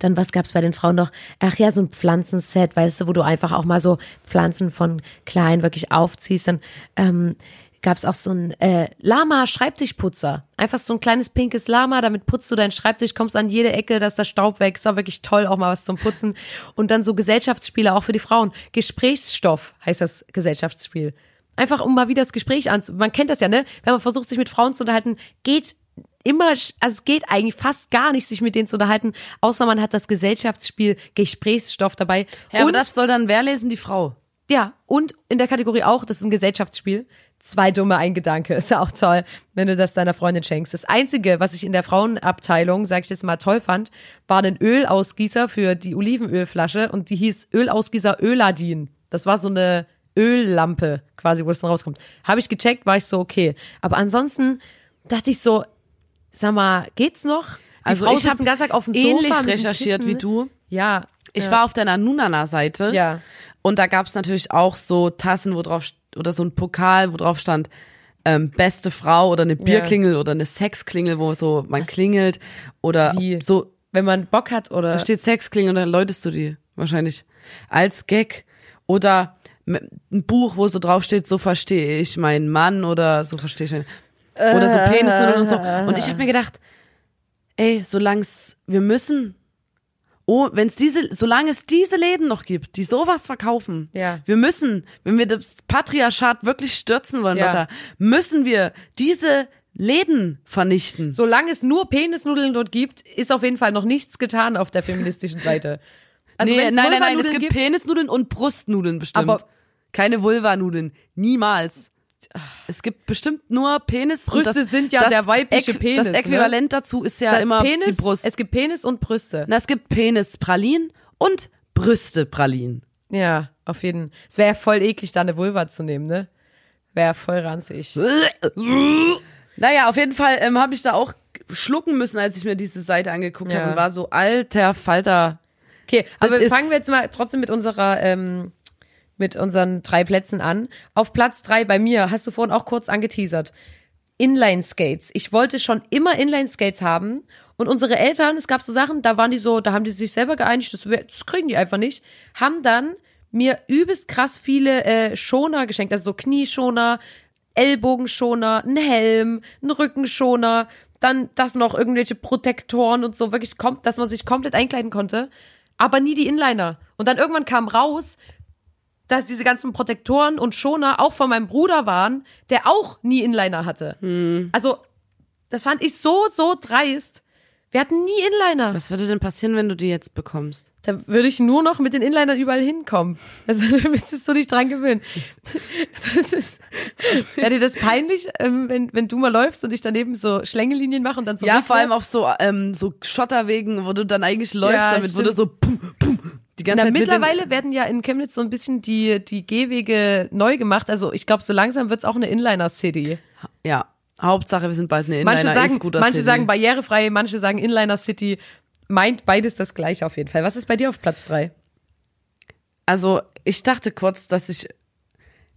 dann, was gab's bei den Frauen noch? Ach ja, so ein Pflanzenset, weißt du, wo du einfach auch mal so Pflanzen von klein wirklich aufziehst. Dann ähm, gab's auch so ein äh, Lama-Schreibtischputzer. Einfach so ein kleines pinkes Lama, damit putzt du deinen Schreibtisch, kommst an jede Ecke, dass der Staub. Ist auch wirklich toll, auch mal was zum Putzen. Und dann so Gesellschaftsspiele auch für die Frauen. Gesprächsstoff heißt das Gesellschaftsspiel. Einfach um mal wieder das Gespräch an. Man kennt das ja, ne? Wenn man versucht, sich mit Frauen zu unterhalten, geht immer, also es geht eigentlich fast gar nicht, sich mit denen zu unterhalten, außer man hat das Gesellschaftsspiel Gesprächsstoff dabei. Ja, aber und, das soll dann wer lesen? Die Frau. ja, und in der Kategorie auch, das ist ein Gesellschaftsspiel. Zwei dumme, ein Gedanke. Ist ja auch toll, wenn du das deiner Freundin schenkst. Das Einzige, was ich in der Frauenabteilung, sag ich jetzt mal, toll fand, war ein Ölausgießer für die Olivenölflasche und die hieß Ölausgießer Öladin. Das war so eine Öllampe quasi, wo das dann rauskommt. Habe ich gecheckt, war ich so, okay. Aber ansonsten dachte ich so, sag mal, geht's noch? Die Also Frau ich habe den ganzen Tag auf dem Sofa ähnlich dem recherchiert wie du. Ja. Ich ja. war auf deiner Nunana-Seite. Ja. Und da gab's natürlich auch so Tassen, wo drauf, oder so ein Pokal, wo drauf stand, ähm, beste Frau oder eine Bierklingel oder eine Sexklingel, wo so man klingelt oder Wie? so, Wenn man Bock hat oder. da steht Sexklingel und dann läutest du die wahrscheinlich als Gag oder ein Buch, wo so drauf steht, so verstehe ich meinen Mann oder so verstehe ich meinen, oder so Penisnudeln und so. Und ich habe mir gedacht, ey, solang's, wir müssen, oh, wenn's diese, solange es diese Läden noch gibt, die sowas verkaufen, Ja. wir müssen, wenn wir das Patriarchat wirklich stürzen wollen, Ja. Lotta, müssen wir diese Läden vernichten. Solange es nur Penisnudeln dort gibt, ist auf jeden Fall noch nichts getan auf der feministischen Seite. Also nee, nein, nein, nein, es Vulvanudeln gibt, Penisnudeln und Brustnudeln bestimmt. Aber- Keine Vulvanudeln. Niemals. Es gibt bestimmt nur Penis. Brüste das, sind ja der weibliche Penis, Das ne? Äquivalent dazu ist ja Da- immer Penis, die Brust. Es gibt Penis und Brüste. Na, es gibt Penispralinen und Brüstepralinen. Ja, auf jeden. Es wäre ja voll eklig, da eine Vulva zu nehmen, ne? Wäre ja voll ranzig. Naja, auf jeden Fall ähm, habe ich da auch schlucken müssen, als ich mir diese Seite angeguckt Ja. habe und war so alter Falter. Okay, aber fangen wir jetzt mal trotzdem mit unserer, ähm, mit unseren drei Plätzen an. Auf Platz drei bei mir, hast du vorhin auch kurz angeteasert. Inline Skates. Ich wollte schon immer Inline Skates haben. Und unsere Eltern, es gab so Sachen, da waren die so, da haben die sich selber geeinigt, das, das kriegen die einfach nicht, haben dann mir übelst krass viele äh, Schoner geschenkt, also so Knieschoner, Ellbogenschoner, ein Helm, ein Rückenschoner, dann das noch irgendwelche Protektoren und so, wirklich kommt, dass man sich komplett einkleiden konnte, aber nie die Inliner. Und dann irgendwann kam raus, dass diese ganzen Protektoren und Schoner auch von meinem Bruder waren, der auch nie Inliner hatte. Also, das fand ich so, so dreist. Wir hatten nie Inliner. Was würde denn passieren, wenn du die jetzt bekommst? Da würde ich nur noch mit den Inlinern überall hinkommen. Also müsstest du dich dran gewöhnen. Das ist, wäre dir das peinlich, ähm, wenn, wenn du mal läufst und ich daneben so Schlängelinien mache und dann so Ja, vor allem auf so, ähm, so Schotterwegen, wo du dann eigentlich läufst, Ja, damit stimmt. so pum, pum, die ganze Na, Zeit mit mittlerweile werden ja in Chemnitz so ein bisschen die, die Gehwege neu gemacht. Also ich glaube, so langsam wird's auch eine Inliner-City. Ja, Hauptsache, wir sind bald eine Manche Inliner sagen, E-Scooter manche City. sagen barrierefrei, manche sagen Inliner-City. Meint beides das gleiche auf jeden Fall. Was ist bei dir auf Platz drei? Also, ich dachte kurz, dass ich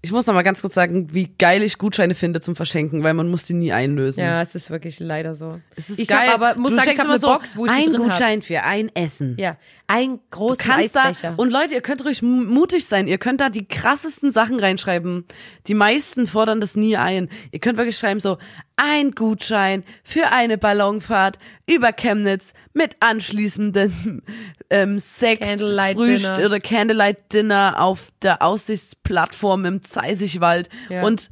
ich muss noch mal ganz kurz sagen, wie geil ich Gutscheine finde zum Verschenken, weil man muss die nie einlösen. Ja, es ist wirklich leider so. Es ist ich geil. Hab aber muss du sagen, ich habe eine so Box, wo ich ein die drin habe. Gutschein für ein Essen. Ja, ein großer kannst da, Eisbecher. und Leute, ihr könnt ruhig mu- mutig sein. Ihr könnt da die krassesten Sachen reinschreiben. Die meisten fordern das nie ein. Ihr könnt wirklich schreiben so, ein Gutschein für eine Ballonfahrt über Chemnitz mit anschließendem ähm, Sekt, Candlelight Frühst Dinner. oder Candlelight Dinner auf der Aussichtsplattform im Zeisigwald. Ja. Und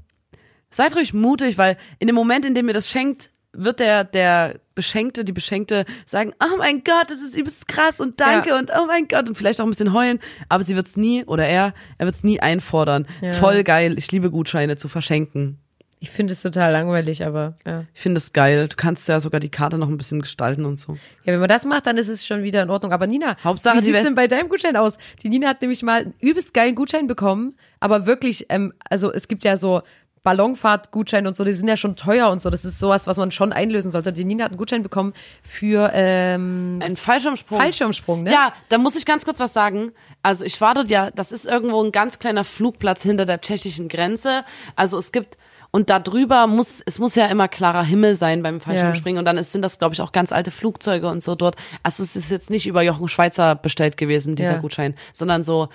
seid ruhig mutig, weil in dem Moment, in dem ihr das schenkt, wird der, der Beschenkte, die Beschenkte sagen, oh mein Gott, das ist übelst krass und danke Ja. und oh mein Gott und vielleicht auch ein bisschen heulen, aber sie wird's nie oder er, er wird's nie einfordern. Ja. Voll geil, ich liebe Gutscheine zu verschenken. Ich finde es total langweilig, aber ja. Ich finde es geil. Du kannst ja sogar die Karte noch ein bisschen gestalten und so. Ja, wenn man das macht, dann ist es schon wieder in Ordnung. Aber Nina, Hauptsache, wie sieht's denn bei deinem Gutschein aus? Die Nina hat nämlich mal einen übelst geilen Gutschein bekommen, aber wirklich, ähm, also es gibt ja so Ballonfahrtgutscheine und so, die sind ja schon teuer und so. Das ist sowas, was man schon einlösen sollte. Die Nina hat einen Gutschein bekommen für ähm, Ein Fallschirmsprung. Fallschirmsprung, ne? Ja, da muss ich ganz kurz was sagen. Also ich war dort ja, das ist irgendwo ein ganz kleiner Flugplatz hinter der tschechischen Grenze. Also es gibt und da drüber muss es muss ja immer klarer Himmel sein beim Fallschirmspringen und dann ist, sind das glaube ich auch ganz alte Flugzeuge und so dort. Also es ist jetzt nicht über Jochen Schweizer bestellt gewesen dieser Ja. Gutschein, sondern so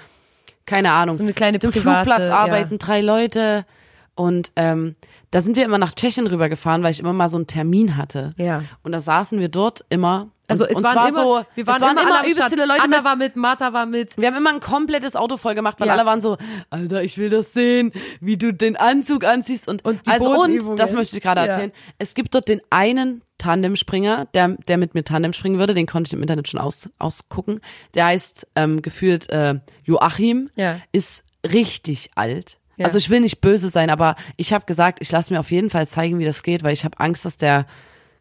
keine Ahnung. So eine kleine private, Flugplatz ja. arbeiten drei Leute und ähm, da sind wir immer nach Tschechien rübergefahren, weil ich immer mal so einen Termin hatte. Ja. Und da saßen wir dort immer. Also es waren zwar immer, so, wir waren, waren immer, immer, übelst viele Leute Anna mit, war mit, Martha war mit. wir haben immer ein komplettes Auto voll gemacht, weil Ja. alle waren so, Alter, ich will das sehen, wie du den Anzug anziehst und, Und die also und das möchte ich gerade Ja. erzählen. Es gibt dort den einen Tandemspringer, der der mit mir Tandem springen würde, den konnte ich im Internet schon aus, ausgucken. Der heißt ähm, gefühlt äh, Joachim, Ja. ist richtig alt. Ja. Also ich will nicht böse sein, aber ich habe gesagt, ich lasse mir auf jeden Fall zeigen, wie das geht, weil ich habe Angst, dass der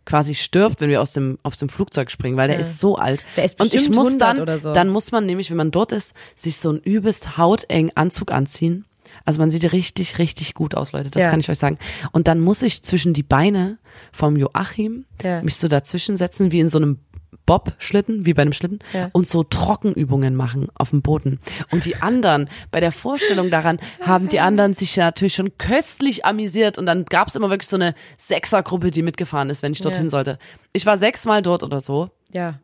quasi stirbt, wenn wir aus dem aus dem Flugzeug springen, weil der ist so alt. Der ist und ich bestimmt muss 100 dann oder so. dann muss man nämlich, wenn man dort ist, sich so einen übelst hautengen Anzug anziehen. Also man sieht richtig richtig gut aus, Leute, das Ja. kann ich euch sagen. Und dann muss ich zwischen die Beine vom Joachim Ja. mich so dazwischen setzen wie in so einem Bob-Schlitten, wie bei einem Schlitten, Ja. und so Trockenübungen machen auf dem Boden. Und die anderen, bei der Vorstellung daran, haben die anderen sich ja natürlich schon köstlich amüsiert und dann gab's immer wirklich so eine Sechsergruppe, die mitgefahren ist, wenn ich dorthin Ja. sollte. Ich war sechsmal dort oder so. Ja.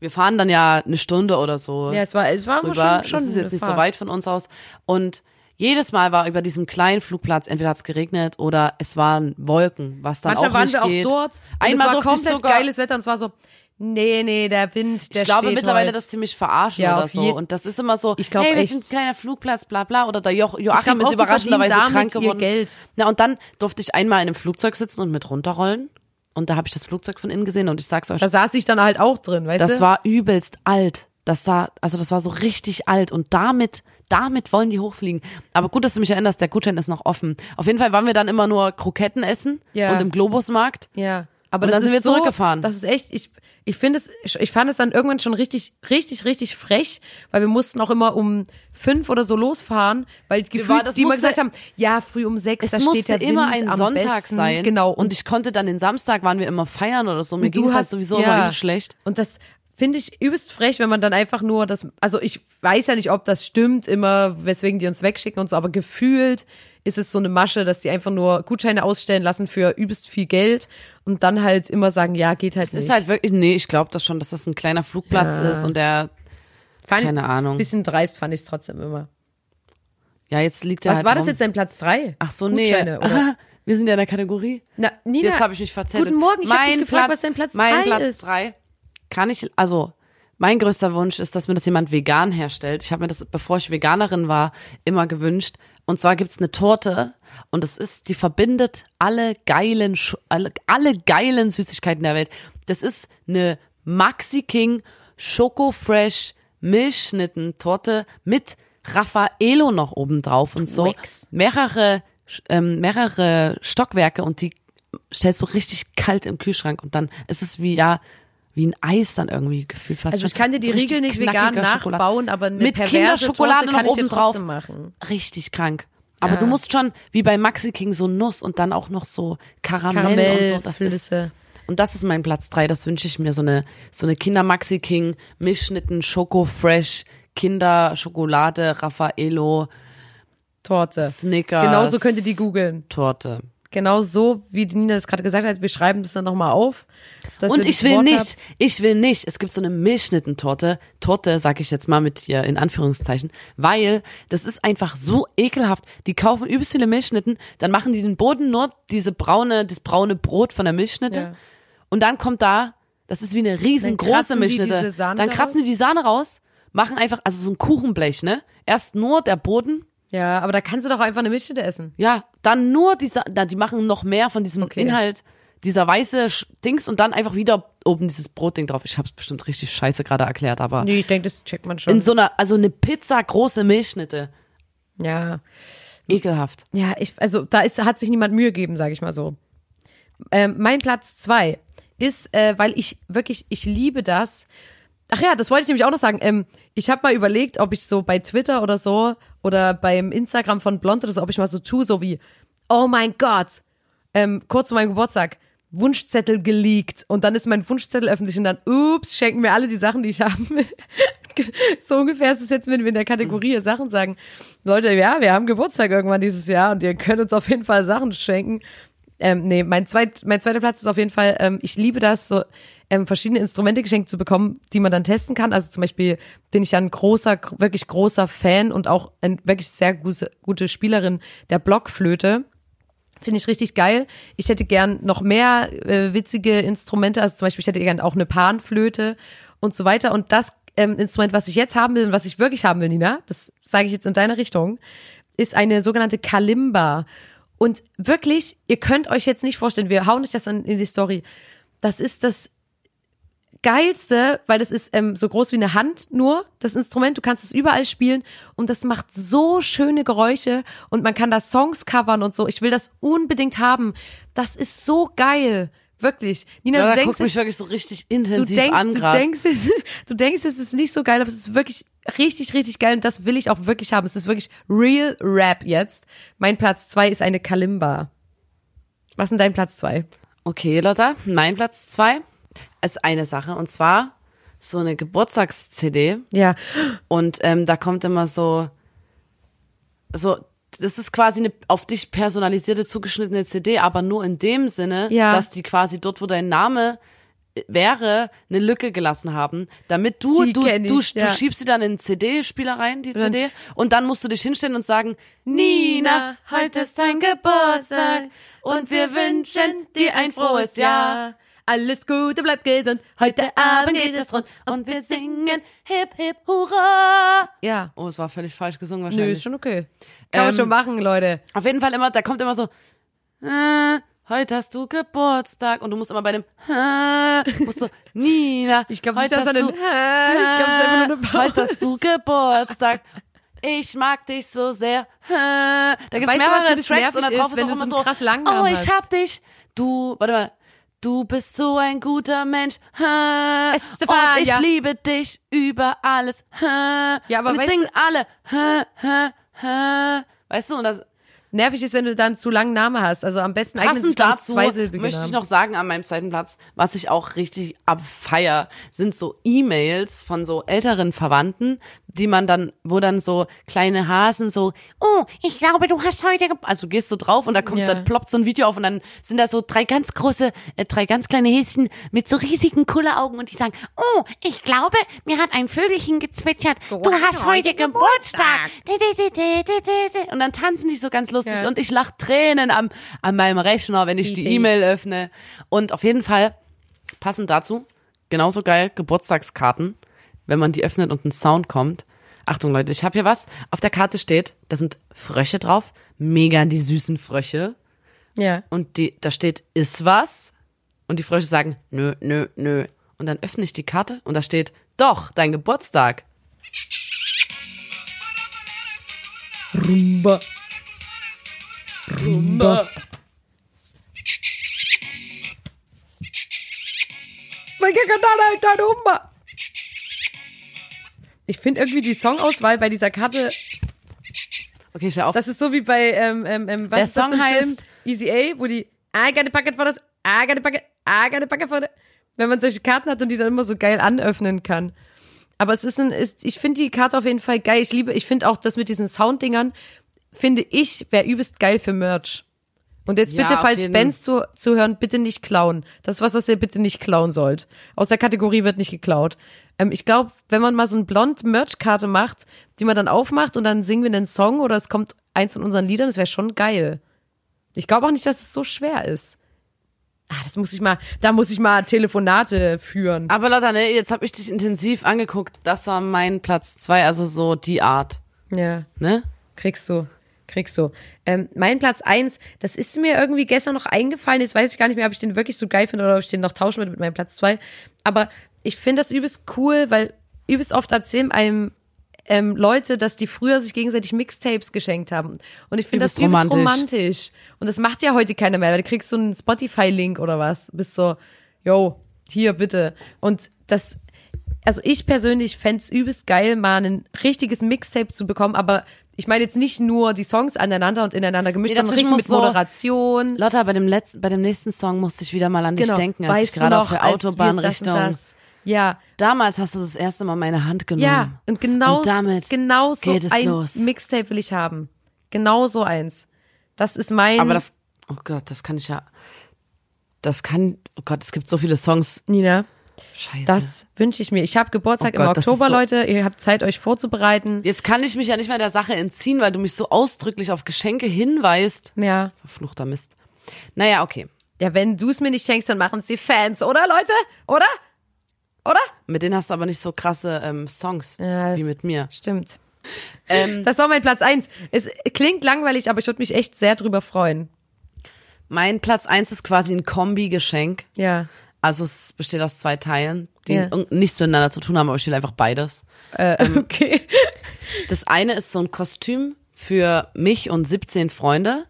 Wir fahren dann ja eine Stunde oder so Ja, es war, es war rüber. schon, schon das ist jetzt nicht so Fahrt. weit von uns aus. Und jedes Mal war über diesem kleinen Flugplatz, entweder hat's geregnet oder es waren Wolken, was dann Manchmal auch waren nicht wir auch geht. dort. Einmal es war komplett sogar, geiles Wetter und es war so, nee, nee, der Wind, der ich glaube steht mittlerweile heute. das ziemlich verarschen Ja, oder so. Und das ist immer so, Ich glaub hey, wir echt. sind ein kleiner Flugplatz, bla bla. Oder der jo Joachim ist überraschenderweise krank geworden. Geld. Na, und dann durfte ich einmal in einem Flugzeug sitzen und mit runterrollen. Und da habe ich das Flugzeug von innen gesehen und ich sag's euch, Da saß ich dann halt auch drin, weißt das du? war übelst alt. Das sah, also das war so richtig alt und damit, damit wollen die hochfliegen. Aber gut, dass du mich erinnerst, der Gutschein ist noch offen. Auf jeden Fall waren wir dann immer nur Kroketten essen Ja. und im Globusmarkt. Ja. Aber Und das dann sind wir so, zurückgefahren. Das ist echt, ich, ich finde es, ich, fand es dann irgendwann schon richtig, richtig, richtig frech, weil wir mussten auch immer um fünf oder so losfahren, weil gefühlt war- das die immer musste- gesagt haben, ja, früh um sechs, Es da steht musste der immer ein Sonntag besten. sein. Genau. Und ich konnte dann den Samstag waren wir immer feiern oder so. Mir Und ging du es halt hast- sowieso ja. immer schlecht. Und das finde ich übelst frech, wenn man dann einfach nur das, also ich weiß ja nicht, ob das stimmt immer, weswegen die uns wegschicken und so, aber gefühlt ist es so eine Masche, dass die einfach nur Gutscheine ausstellen lassen für übelst viel Geld und dann halt immer sagen, ja, geht halt das nicht. Es ist halt wirklich, nee, ich glaube das schon, dass das ein kleiner Flugplatz ja. ist und der, fand, keine Ahnung. Bisschen dreist fand ich es trotzdem immer. Ja, jetzt liegt er Was halt war rum. das jetzt dein Platz drei? Ach so, Gutscheine, nee. Oder? Wir sind ja in der Kategorie. Na, Nina, jetzt habe ich mich verzettelt. Guten Morgen, ich habe dich gefragt, Platz, was dein Platz 3 ist. Mein Platz 3 kann ich, also mein größter Wunsch ist, dass mir das jemand vegan herstellt. Ich habe mir das, bevor ich Veganerin war, immer gewünscht. Und zwar gibt's eine Torte Und es ist, die verbindet alle geilen, alle, alle geilen Süßigkeiten der Welt. Das ist eine Maxi King Schoko Fresh Milchschnittentorte mit Raffaello noch oben drauf und so. Wix. Mehrere, ähm, mehrere Stockwerke und die stellst du richtig kalt im Kühlschrank und dann ist es wie, ja, wie ein Eis dann irgendwie gefühlt fast. Also ich kann dir die So Riegel nicht vegan Schokolade. nachbauen, aber Mit Kinderschokolade Torte noch kann dir oben drauf. machen. Richtig krank. Aber Ja. du musst schon, wie bei Maxi King, so Nuss und dann auch noch so Karamell, und so. Das ist, und das ist mein Platz drei. Das wünsche ich mir. So eine, so eine Kinder Maxi King, Milchschnitten, Schoko Fresh, Kinderschokolade, Raffaello, Torte. Snickers. Genauso könnt ihr die googeln. Torte. Genau so, wie Nina das gerade gesagt hat. Wir schreiben das dann nochmal auf. Und ich will Wort nicht, habt. ich will nicht, es gibt so eine Milchschnittentorte, Torte, sag ich jetzt mal mit hier in Anführungszeichen, weil das ist einfach so ekelhaft. Die kaufen übelst viele Milchschnitten, dann machen die den Boden nur diese braune, das braune Brot von der Milchschnitte Ja. und dann kommt da, das ist wie eine riesengroße Milchschnitte. dann da kratzen die die Sahne raus, machen einfach, also so ein Kuchenblech, ne? Erst nur der Boden, Ja, aber da kannst du doch einfach eine Milchschnitte essen. ja, dann nur diese, da, die machen noch mehr von diesem Okay. Inhalt, dieser weiße Dings und dann einfach wieder oben dieses Brotding drauf. Ich hab's bestimmt richtig scheiße gerade erklärt, aber Nee, ich denke, das checkt man schon. in so einer, also eine Pizza große Milchschnitte. ja. Ekelhaft. Ja, ich, also da ist, hat sich niemand Mühe gegeben, sage ich mal so. Ähm, mein Platz zwei ist, äh, weil ich wirklich, ich liebe das. Ach ja, das wollte ich nämlich auch noch sagen. Ähm, ich habe mal überlegt, ob ich so bei Twitter oder so oder beim Instagram von Blond oder so, ob ich mal so tue, so wie, oh mein Gott, ähm, kurz vor meinem Geburtstag, Wunschzettel geleakt und dann ist mein Wunschzettel öffentlich und dann, ups, schenken mir alle die Sachen, die ich haben will. so ungefähr ist es jetzt, wenn wir in der Kategorie Sachen sagen. Leute, ja, wir haben Geburtstag irgendwann dieses Jahr und ihr könnt uns auf jeden Fall Sachen schenken. Ähm, nee, mein, zweit, mein zweiter Platz ist auf jeden Fall, ähm, ich liebe das, so ähm, verschiedene Instrumente geschenkt zu bekommen, die man dann testen kann. Also zum Beispiel bin ich ja ein großer, gr- wirklich großer Fan und auch ein wirklich sehr gute, gute Spielerin der Blockflöte. Finde ich richtig geil. Ich hätte gern noch mehr äh, witzige Instrumente. Also zum Beispiel, ich hätte gern auch eine Panflöte und so weiter. Und das ähm, Instrument, was ich jetzt haben will und was ich wirklich haben will, Nina, das sage ich jetzt in deine Richtung, ist eine sogenannte Kalimba. Und wirklich, ihr könnt euch jetzt nicht vorstellen, wir hauen euch das dann in die Story. Das ist das geilste, weil das ist ähm, so groß wie eine Hand nur, das Instrument, du kannst es überall spielen und das macht so schöne Geräusche und man kann da Songs covern und so. Ich will das unbedingt haben. Das ist so geil. Wirklich. Nina, Ja, du denkst, guckt mich wirklich so richtig du intensiv denkst, an du denkst, es, du denkst, es ist nicht so geil, aber es ist wirklich richtig, richtig geil und das will ich auch wirklich haben. Es ist wirklich Real Rap jetzt. Mein Platz zwei ist eine Kalimba. Was ist denn dein Platz zwei? Okay, Lotta, mein Platz zwei ist eine Sache und zwar so eine Geburtstags-CD. Ja. Und ähm, da kommt immer so, so, das ist quasi eine auf dich personalisierte, zugeschnittene CD, aber nur in dem Sinne, Ja. dass die quasi dort, wo dein Name wäre, eine Lücke gelassen haben, damit du, Die du, du, ich, du ja. schiebst sie dann in CD-Spieler rein, die dann- CD, und dann musst du dich hinstellen und sagen, Nina, heute ist dein Geburtstag und wir wünschen dir ein frohes Jahr. Alles Gute, bleib gesund. Heute Abend geht es rund. und wir singen Hip Hip Hurra. Ja. Oh, es war völlig falsch gesungen Nö, wahrscheinlich. ist schon okay. Kann man Ähm, schon machen, Leute. Auf jeden Fall immer, da kommt immer so, äh, heute hast du Geburtstag und du musst immer bei dem, äh, musst so, Nina, Ich glaube heute nicht, dass er du, einen, Hä? ich glaube, es ist einfach nur eine Pause. heute hast du Geburtstag. Ich mag dich so sehr. äh. Da gibt's Weißt du, mehrere bisschen Tracks und da drauf ist, ist auch du immer so so, krass oh, ich hab dich. Du, warte mal. Du bist so ein guter Mensch. äh. Es ist und wahr, ich ja. liebe dich über alles. äh. Ja, aber und weißt singen alle. äh, äh, äh. Weißt du, und das, Nervig ist, wenn du dann zu langen Namen hast. Also am besten eignen sich dazu zweisilbige möchte ich noch sagen an meinem zweiten Platz, was ich auch richtig abfeier, sind so E-Mails von so älteren Verwandten, die man dann, wo dann so kleine Hasen so, oh, ich glaube, du hast heute, ge-" also du gehst so drauf und da kommt, Ja. dann ploppt so ein Video auf und dann sind da so drei ganz große, äh, drei ganz kleine Häschen mit so riesigen Kulleraugen und die sagen, oh, ich glaube, mir hat ein Vögelchen gezwitschert, du hast heute Geburtstag. Und dann tanzen die so ganz lustig Ja. und ich lach Tränen am, an meinem Rechner, wenn ich die. E-Mail öffne. Und auf jeden Fall, passend dazu, genauso geil, Geburtstagskarten, wenn man die öffnet und ein Sound kommt. Achtung Leute, ich habe hier was. Auf der Karte steht, da sind Frösche drauf, mega die süßen Frösche. Ja. Und die, da steht, ist was? Und die Frösche sagen, nö, nö, nö. Und dann öffne ich die Karte und da steht, doch, dein Geburtstag. Rumba. Rumba. Ich finde irgendwie die Songauswahl bei dieser Karte, Okay, stell auf. das ist so wie bei, ähm, ähm, ähm, was Der Song heißt-? Easy A, wo die I got a bucket for this, I got a bucket, I got a bucket for this. Wenn man solche Karten hat und die dann immer so geil anöffnen kann. Aber es ist ein, ist, ich finde die Karte auf jeden Fall geil. Ich liebe, ich finde auch das mit diesen Sounddingern, finde ich, wäre übelst geil für Merch. Und jetzt Ja, bitte, falls Bands zu, zuhören, bitte nicht klauen. Das ist was, was ihr bitte nicht klauen sollt. Aus der Kategorie wird nicht geklaut. Ähm, ich glaube, wenn man mal so ein blond Merch-Karte macht, die man dann aufmacht und dann singen wir einen Song oder es kommt eins von unseren Liedern, das wäre schon geil. Ich glaube auch nicht, dass es so schwer ist. Ah, das muss ich mal, da muss ich mal Telefonate führen. Aber Lotta, ne, jetzt habe ich dich intensiv angeguckt. Das war mein Platz zwei, also so die Art, Ja. ne? Kriegst du. Kriegst du. Ähm, mein Platz eins, das ist mir irgendwie gestern noch eingefallen. Jetzt weiß ich gar nicht mehr, ob ich den wirklich so geil finde oder ob ich den noch tauschen würde mit meinem Platz zwei. Aber ich finde das übelst cool, weil übelst oft erzählen einem ähm, Leute, dass die früher sich gegenseitig Mixtapes geschenkt haben. Und ich finde das Übelst romantisch. romantisch. Und das macht ja heute keiner mehr, weil du kriegst so einen Spotify-Link oder was. Bist so, yo, hier bitte. Und das, also ich persönlich fänd's es übelst geil, mal ein richtiges Mixtape zu bekommen, aber ich meine jetzt nicht nur die Songs aneinander und ineinander gemischt, Nee, sondern richtig mit muss so- Moderation. Lotta, bei dem letzten, bei dem nächsten Song musste ich wieder mal an dich Genau. denken, als Weißt ich gerade auf der Autobahn das Richtung. das- Ja, Damals hast du das erste Mal meine Hand genommen. ja, und genau, Und damit genau so geht es ein los. Mixtape will ich haben. Genau so eins. Das ist mein. Aber das, oh Gott, das kann ich ja. Das kann, oh Gott, es gibt so viele Songs. Nina, Scheiße. das wünsche ich mir. Ich habe Geburtstag Oh Gott, im Oktober, so- Leute. Ihr habt Zeit, euch vorzubereiten. Jetzt kann ich mich ja nicht mehr der Sache entziehen, weil du mich so ausdrücklich auf Geschenke hinweist. Ja. Verfluchter Mist. Naja, okay. Ja, wenn du es mir nicht schenkst, dann machen es die Fans, oder Leute? Oder? Oder? Mit denen hast du aber nicht so krasse ähm, Songs Ja, wie mit mir. Stimmt. Ähm, Das war mein Platz eins. Es klingt langweilig, aber ich würde mich echt sehr drüber freuen. mein Platz eins ist quasi ein Kombi-Geschenk. Ja. Also es besteht aus zwei Teilen, die Ja. nichts miteinander zu tun haben, aber ich will einfach beides. Okay. Das eine ist so ein Kostüm für mich und 17 Freunde.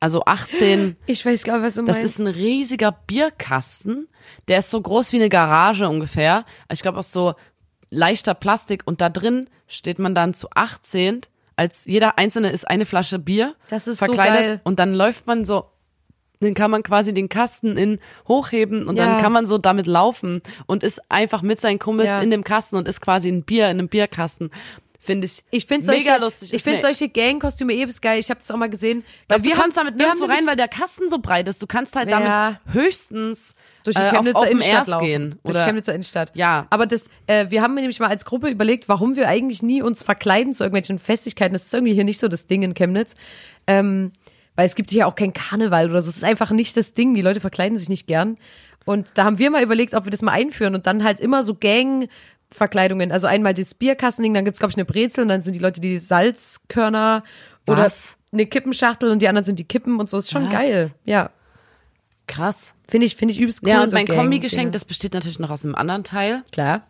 Also 18, Ich weiß, glaube was du das meinst. ist ein riesiger Bierkasten. Der ist so groß wie eine Garage ungefähr. Ich glaube aus so leichter Plastik und da drin steht man dann zu 18. Als jeder einzelne ist eine Flasche Bier Das ist so verkleidet geil. und dann läuft man so dann kann man quasi den Kasten in hochheben und Ja. dann kann man so damit laufen und ist einfach mit seinen Kumpels Ja. in dem Kasten und ist quasi ein Bier in einem Bierkasten. Finde ich, ich finde mega solche, lustig. Ich finde solche Gang-Kostüme eh bis geil. Ich habe das auch mal gesehen. Weil du wir haben, damit nirgendwo rein, weil der Kasten so breit ist. Du kannst halt Ja. damit höchstens durch die äh, Chemnitzer Open Innenstadt laufen. gehen. Durch Oder Chemnitzer Innenstadt. Ja. Aber das, äh, wir haben nämlich mal als Gruppe überlegt, warum wir eigentlich nie uns verkleiden zu irgendwelchen Festigkeiten. Das ist irgendwie hier nicht so das Ding in Chemnitz. Ähm, weil es gibt hier auch kein Karneval oder so. Es ist einfach nicht das Ding. Die Leute verkleiden sich nicht gern. Und da haben wir mal überlegt, ob wir das mal einführen und dann halt immer so Gang-Verkleidungen. Also einmal das Bierkassending, dann gibt's glaub ich, eine Brezel und dann sind die Leute die Salzkörner oder Was? eine Kippenschachtel und die anderen sind die Kippen und so. Ist schon Was? geil. Ja. krass. Finde ich, finde ich übelst cool. Ja, und so mein Gang- Kombi-Geschenk, das besteht natürlich noch aus einem anderen Teil. Klar.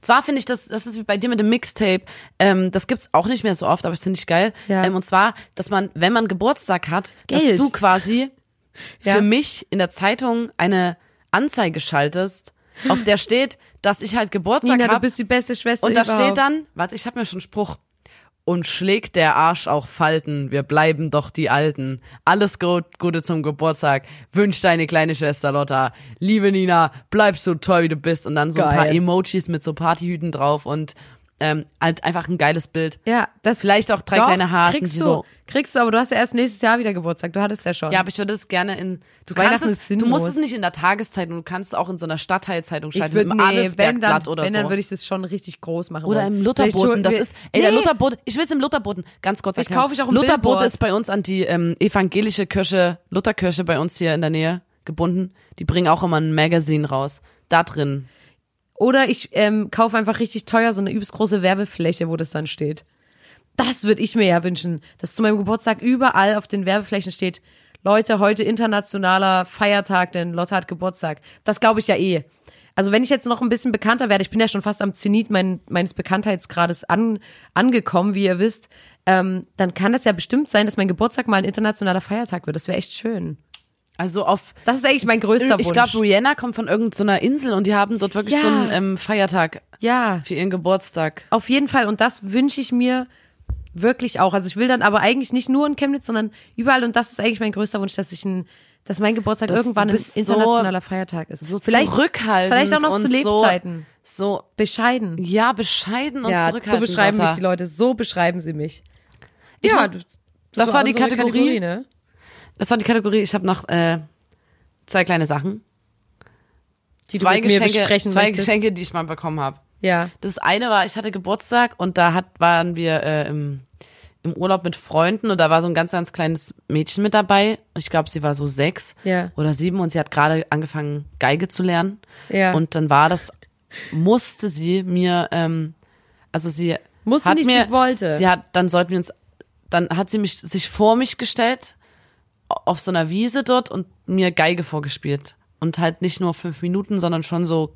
Zwar finde ich das, das ist wie bei dir mit dem Mixtape, ähm, das gibt's auch nicht mehr so oft, aber das finde ich geil. Ja. Ähm, und zwar, dass man, wenn man Geburtstag hat, dass Geld. du quasi Ja. für mich in der Zeitung eine Anzeige schaltest, auf der steht, dass ich halt Geburtstag Nina, du habe. bist die beste Schwester Und da überhaupt. steht dann, warte, ich habe mir schon einen Spruch. Und schlägt der Arsch auch Falten, wir bleiben doch die Alten. Alles gut, Gute zum Geburtstag. Wünsch deine kleine Schwester Lotta. Liebe Nina, bleib so toll, wie du bist. Und dann so ein paar Geil. Emojis mit so Partyhüten drauf und ähm, halt einfach ein geiles Bild. Ja, das Vielleicht auch drei Doch, kleine Hasen, Kriegst du, so. kriegst du, aber du hast ja erst nächstes Jahr wieder Geburtstag. Du hattest ja schon. Ja, aber ich würde es gerne in. Du, kannst es, du musst es nicht in der Tageszeitung, du kannst es auch in so einer Stadtteilzeitung würde, mit dem nee, wenn dann, Adelsbergblatt oder wenn so. dann würde ich das schon richtig groß machen Oder wollen. im Lutherboten. Das ist, ey, der Nee, Lutherboten, ich will es im Lutherboten ganz kurz Ich erklären. kaufe ich auch Lutherbote Billboard. ist bei uns an die ähm, evangelische Kirche, Lutherkirche bei uns hier in der Nähe gebunden. Die bringen auch immer ein Magazine raus. Da drin. Oder ich ähm, kaufe einfach richtig teuer so eine übelst große Werbefläche, wo das dann steht. Das würde ich mir ja wünschen, dass zu meinem Geburtstag überall auf den Werbeflächen steht, Leute, heute internationaler Feiertag, denn Lotte hat Geburtstag. Das glaube ich ja eh. Also wenn ich jetzt noch ein bisschen bekannter werde, ich bin ja schon fast am Zenit mein, meines Bekanntheitsgrades an, angekommen, wie ihr wisst, ähm, dann kann das ja bestimmt sein, dass mein Geburtstag mal ein internationaler Feiertag wird. Das wäre echt schön. Also auf Das ist eigentlich mein größter Wunsch. ich glaube, Rihanna kommt von irgendeiner Insel und die haben dort wirklich Ja. so einen ähm, Feiertag ja, für ihren Geburtstag. auf jeden Fall. Und das wünsche ich mir wirklich auch. Also ich will dann aber eigentlich nicht nur in Chemnitz, sondern überall. Und das ist eigentlich mein größter Wunsch, dass ich ein, dass mein Geburtstag Das- irgendwann ein bist so- internationaler Feiertag ist. So vielleicht, zurückhaltend. vielleicht auch noch zu Lebzeiten. So, so, Bescheiden. ja, bescheiden und Ja, zurückhaltend. so beschreiben mich die Leute. So beschreiben sie mich. Ich ja, mach- das war die unsere Kategorie. ne? Das war die Kategorie. Ich habe noch äh, zwei kleine Sachen. Die du zwei Geschenke, zwei möchtest. Geschenke, die ich mal bekommen habe. Ja. Das eine war, ich hatte Geburtstag und da hat, waren wir äh, im, im Urlaub mit Freunden und da war so ein ganz, ganz kleines Mädchen mit dabei. Ich glaube, sie war so sechs Ja. oder sieben und sie hat gerade angefangen, Geige zu lernen. Ja. Und dann war das, musste sie mir, ähm, also sie Musste hat nicht, mir, sie wollte. Sie hat, dann sollten wir uns, dann hat sie mich sich vor mich gestellt auf so einer Wiese dort und mir Geige vorgespielt. Und halt nicht nur fünf Minuten, sondern schon so,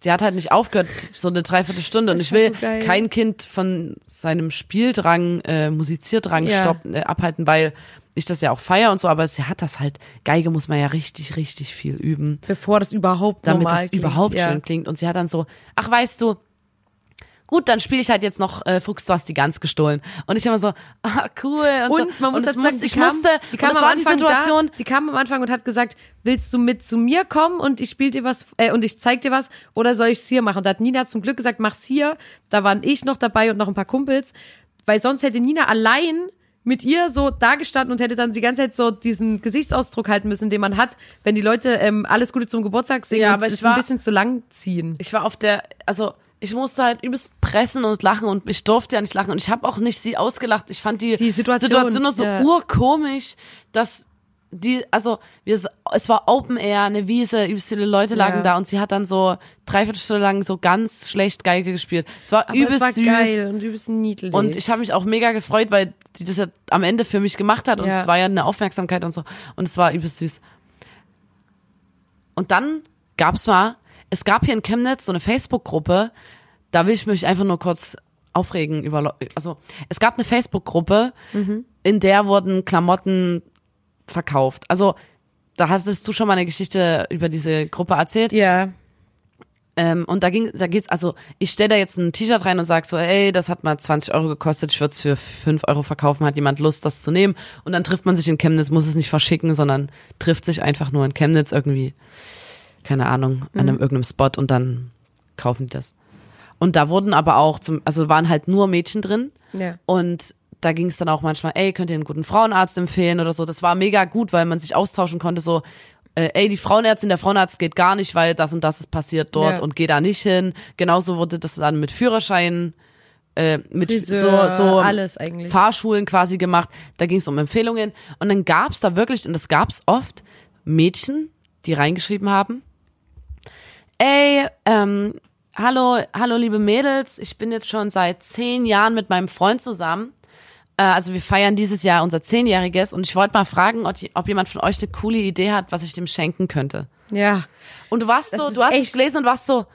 sie hat halt nicht aufgehört, so eine Dreiviertelstunde. Und ich will so kein Kind von seinem Spieldrang, äh, Musizierdrang Ja. stoppen, äh, abhalten, weil ich das ja auch feier und so, aber sie hat das halt, Geige muss man ja richtig, richtig viel üben, Bevor das überhaupt damit das klingt. überhaupt ja. schön klingt. Und sie hat dann so, ach weißt du, gut, dann spiele ich halt jetzt noch äh, Fuchs, du hast die Gans gestohlen. Und ich immer so, ah, cool. Und, Und so. man muss und das dazu sagen, musste, ich kam, musste, die kam und das am war die Situation, Da, die kam am Anfang und hat gesagt, willst du mit zu mir kommen und ich spiel dir was äh, und ich zeig dir was oder soll ich's hier machen? Und da hat Nina zum Glück gesagt, mach's hier. Da waren ich noch dabei und noch ein paar Kumpels, weil sonst hätte Nina allein mit ihr so dagestanden und hätte dann die ganze Zeit so diesen Gesichtsausdruck halten müssen, den man hat, wenn die Leute ähm, alles Gute zum Geburtstag singen Ja, und aber ich es war- ein bisschen zu lang ziehen. ich war auf der, also ich musste halt übelst pressen und lachen und ich durfte ja nicht lachen und ich habe auch nicht sie ausgelacht. Ich fand die, Die Situation, Situation nur so ja. urkomisch, dass die, also wir, es war Open Air, eine Wiese, übelst viele Leute lagen Ja. da und sie hat dann so dreiviertel Stunde lang so ganz schlecht Geige gespielt. Es war Aber übelst es war süß. geil und übelst niedlich. Und ich habe mich auch mega gefreut, weil die das ja am Ende für mich gemacht hat und Ja. es war ja eine Aufmerksamkeit und so. Und es war übelst süß. Und dann gab's mal, es gab hier in Chemnitz so eine Facebook-Gruppe, da will ich mich einfach nur kurz aufregen über, also es gab eine Facebook-Gruppe, in der wurden Klamotten verkauft. Also da hattest du schon mal eine Geschichte über diese Gruppe erzählt. ja. Ähm, und da ging, da geht's, also ich stelle da jetzt ein T-Shirt rein und sag so, ey, das hat mal 20 Euro gekostet, ich würde es für 5 Euro verkaufen, hat jemand Lust, das zu nehmen? Und dann trifft man sich in Chemnitz, muss es nicht verschicken, sondern trifft sich einfach nur in Chemnitz irgendwie, keine Ahnung, an einem irgendeinem Spot und dann kaufen die das. Und da wurden aber auch zum, also waren halt nur Mädchen drin. Ja. Und da ging es dann auch manchmal, ey, könnt ihr einen guten Frauenarzt empfehlen oder so. Das war mega gut, weil man sich austauschen konnte, so, äh, ey, die Frauenärztin, der Frauenarzt geht gar nicht, weil das und das ist passiert dort Ja. und geh da nicht hin. Genauso wurde das dann mit Führerschein, äh, mit Friseur, so, so alles eigentlich. Fahrschulen quasi gemacht. Da ging es um Empfehlungen. Und dann gab's da wirklich, und das gab's oft, Mädchen, die reingeschrieben haben, ey, ähm, hallo, hallo liebe Mädels, ich bin jetzt schon seit zehn Jahren mit meinem Freund zusammen. Äh, also wir feiern dieses Jahr unser Zehnjähriges und ich wollte mal fragen, ob, ob jemand von euch eine coole Idee hat, was ich dem schenken könnte. Ja. Und du warst Das so, du hast es gelesen und warst so,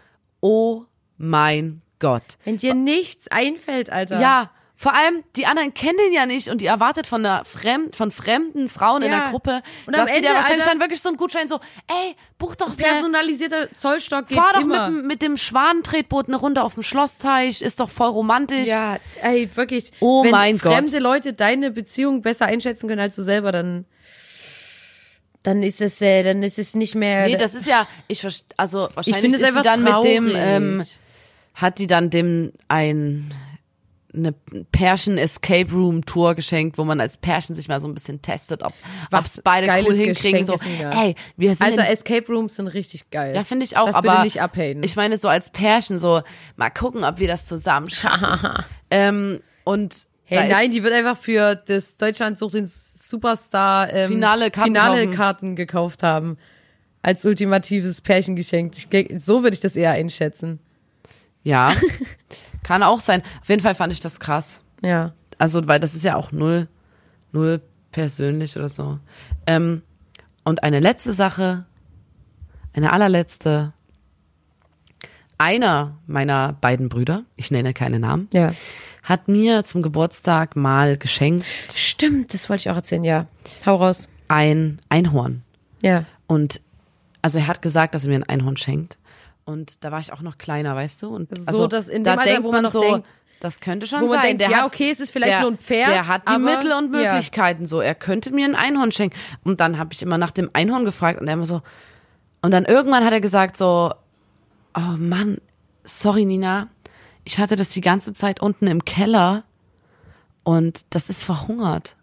oh mein Gott. Wenn dir nichts einfällt, Alter. Ja, vor allem, die anderen kennen den ja nicht und die erwartet von einer fremd, von fremden Frauen in Ja. der Gruppe, Und am dass Ende, wahrscheinlich Alter- dann wirklich so einen Gutschein so, ey, buch doch eine, Personalisierter Zollstock geht fahr doch mit, immer. dem- mit dem Schwanentretboot eine Runde auf dem Schlossteich, ist doch voll romantisch. ja, ey, wirklich. Oh Wenn mein Gott. fremde Leute deine Beziehung besser einschätzen können als du selber, dann dann ist es äh, dann ist es nicht mehr Nee, das ist ja, ich verst- also ich wahrscheinlich finde es ist sie dann mit dem, ähm, hat die dann dem ein eine Pärchen Escape Room Tour geschenkt, wo man als Pärchen sich mal so ein bisschen testet, ob ob's beide cool hinkriegen. Geschenk So, ey, wir sind also in Escape Rooms sind richtig geil. Ja, finde ich auch, das aber bitte nicht abhaten. ich meine so als Pärchen so mal gucken, ob wir das zusammen schaffen. ähm, und Hey, nein, die wird einfach für das Deutschland sucht den Superstar ähm, Finale Karten Finale. Karten gekauft haben. als ultimatives Pärchengeschenk. Ich, so würde ich das eher einschätzen. Ja, kann auch sein. Auf jeden Fall fand ich das krass. Ja. Also, weil das ist ja auch null, null persönlich oder so. Ähm, und eine letzte Sache, eine allerletzte. Einer meiner beiden Brüder, ich nenne keine Namen, Ja. hat mir zum Geburtstag mal geschenkt Stimmt, das wollte ich auch erzählen, ja. Hau raus. ein Einhorn. Ja. Und also er hat gesagt, dass er mir ein Einhorn schenkt. Und da war ich auch noch kleiner, weißt du? Und So, also, dass in da dem Alter, denkt wo man noch so, denkt- das könnte schon man sein. denkt, der ja, hat, okay, es ist vielleicht der, nur ein Pferd, Der hat die aber- Mittel und ja. Möglichkeiten so. Er könnte mir ein Einhorn schenken. Und dann habe ich immer nach dem Einhorn gefragt und er immer so. Und dann irgendwann hat er gesagt so, oh Mann, sorry Nina, ich hatte das die ganze Zeit unten im Keller und das ist verhungert.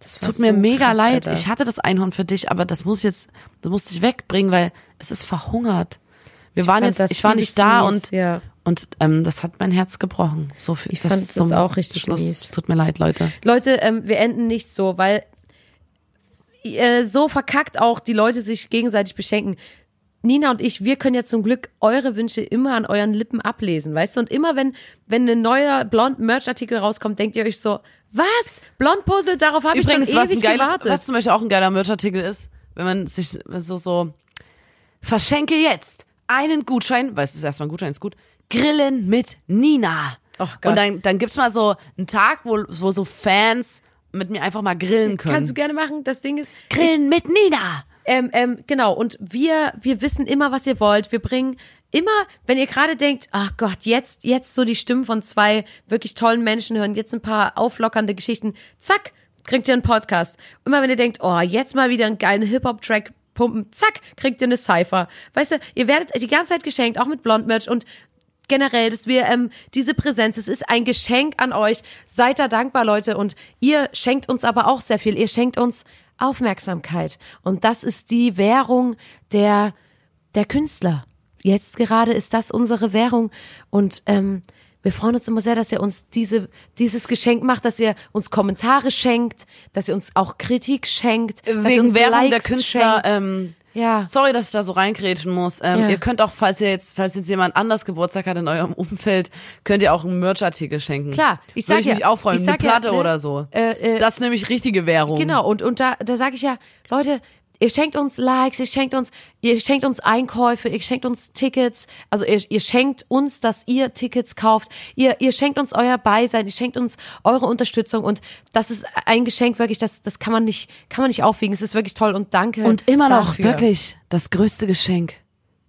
Das Es tut mir mega leid. Ich hatte das Einhorn für dich, aber das muss ich jetzt, das musste ich wegbringen, weil es ist verhungert. Wir waren fand jetzt, das ich war nicht da mies, und ja. und ähm, das hat mein Herz gebrochen. So viel. Ich fand das auch richtig Schluss. mies. Es tut mir leid, Leute. Leute, ähm, wir enden nicht so, weil äh, so verkackt auch die Leute sich gegenseitig beschenken. Nina und ich, wir können ja zum Glück eure Wünsche immer an euren Lippen ablesen, weißt du? Und immer wenn, wenn ein neuer Blond-Merch-Artikel rauskommt, denkt ihr euch so, was? Blond-Puzzle, darauf habe ich schon Übrigens, was ein ewig geiles, gewartet. was zum Beispiel auch ein geiler Merchartikel ist, wenn man sich so so verschenke jetzt einen Gutschein, weil es ist erstmal ein Gutschein, ist gut. Grillen mit Nina. Ach Gott. Und dann, dann gibt's mal so einen Tag, wo, wo so Fans mit mir einfach mal grillen können. Kannst du gerne machen. Das Ding ist, Grillen mit Nina. Ähm, ähm, genau, und wir, wir wissen immer, was ihr wollt. Wir bringen immer, wenn ihr gerade denkt, ach Gott, jetzt, jetzt so die Stimmen von zwei wirklich tollen Menschen hören, jetzt ein paar auflockernde Geschichten, zack, kriegt ihr einen Podcast. Immer wenn ihr denkt, oh, jetzt mal wieder einen geilen Hip-Hop-Track pumpen, zack, kriegt ihr eine Cypher. Weißt du, ihr werdet die ganze Zeit geschenkt, auch mit Blond-Merch und generell, dass wir ähm, diese Präsenz, es ist ein Geschenk an euch. Seid da dankbar, Leute. Und ihr schenkt uns aber auch sehr viel. Ihr schenkt uns Aufmerksamkeit. Und das ist die Währung der, der Künstler. Jetzt gerade ist das unsere Währung. Und ähm, wir freuen uns immer sehr, dass ihr uns diese, dieses Geschenk macht, dass ihr uns Kommentare schenkt, dass ihr uns auch Kritik schenkt, dass ihr Wegen uns Likes der Künstler, schenkt. ähm, ja. Sorry, dass ich da so reingrätschen muss. Ähm, Ja. Ihr könnt auch, falls ihr jetzt, falls jetzt jemand anders Geburtstag hat in eurem Umfeld, könnt ihr auch einen Merchartikel schenken. Klar, ich sag Würde ich ja, mich auch freuen, ich eine sag ja, Platte ne, oder so. äh, äh, das ist nämlich richtige Währung. Genau, und, und da, da sage ich ja, Leute, ihr schenkt uns Likes, ihr schenkt uns, ihr schenkt uns Einkäufe, ihr schenkt uns Tickets, also ihr, ihr schenkt uns, dass ihr Tickets kauft, ihr, ihr schenkt uns euer Beisein, ihr schenkt uns eure Unterstützung und das ist ein Geschenk wirklich, das, das kann man nicht, kann man nicht aufwiegen, es ist wirklich toll und danke. Und immer noch dafür. wirklich das größte Geschenk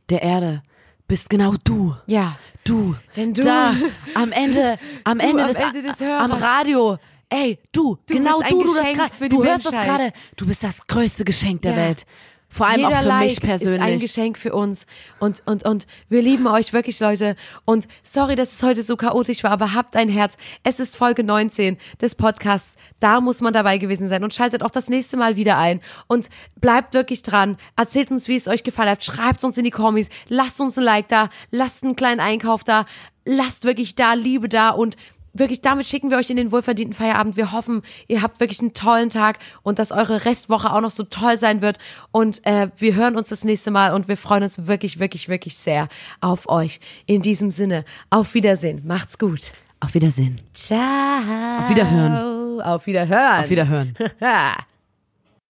der Erde bist genau du. Ja. Du. Denn du- Da, am Ende, am Ende, am des, Ende des am Hörers. Radio. Ey, du, genau bist ein du, du das die du hörst das Menschheit. gerade. Du bist das größte Geschenk der Ja. Welt. Vor allem Jeder auch für like mich persönlich. ist ein Geschenk für uns und und und wir lieben euch wirklich Leute und sorry, dass es heute so chaotisch war, aber habt ein Herz. Es ist Folge 19 des Podcasts. Da muss man dabei gewesen sein und schaltet auch das nächste Mal wieder ein und bleibt wirklich dran. Erzählt uns, wie es euch gefallen hat. Schreibt uns in die Kommis. Lasst uns ein Like da, lasst einen kleinen Einkauf da. Lasst wirklich da Liebe da und wirklich, damit schicken wir euch in den wohlverdienten Feierabend. Wir hoffen, ihr habt wirklich einen tollen Tag und dass eure Restwoche auch noch so toll sein wird. Und äh, wir hören uns das nächste Mal und wir freuen uns wirklich, wirklich, wirklich sehr auf euch. In diesem Sinne, auf Wiedersehen. Macht's gut. Auf Wiedersehen. Ciao. Auf Wiederhören. Auf Wiederhören. Auf Wiederhören. Wiederhören.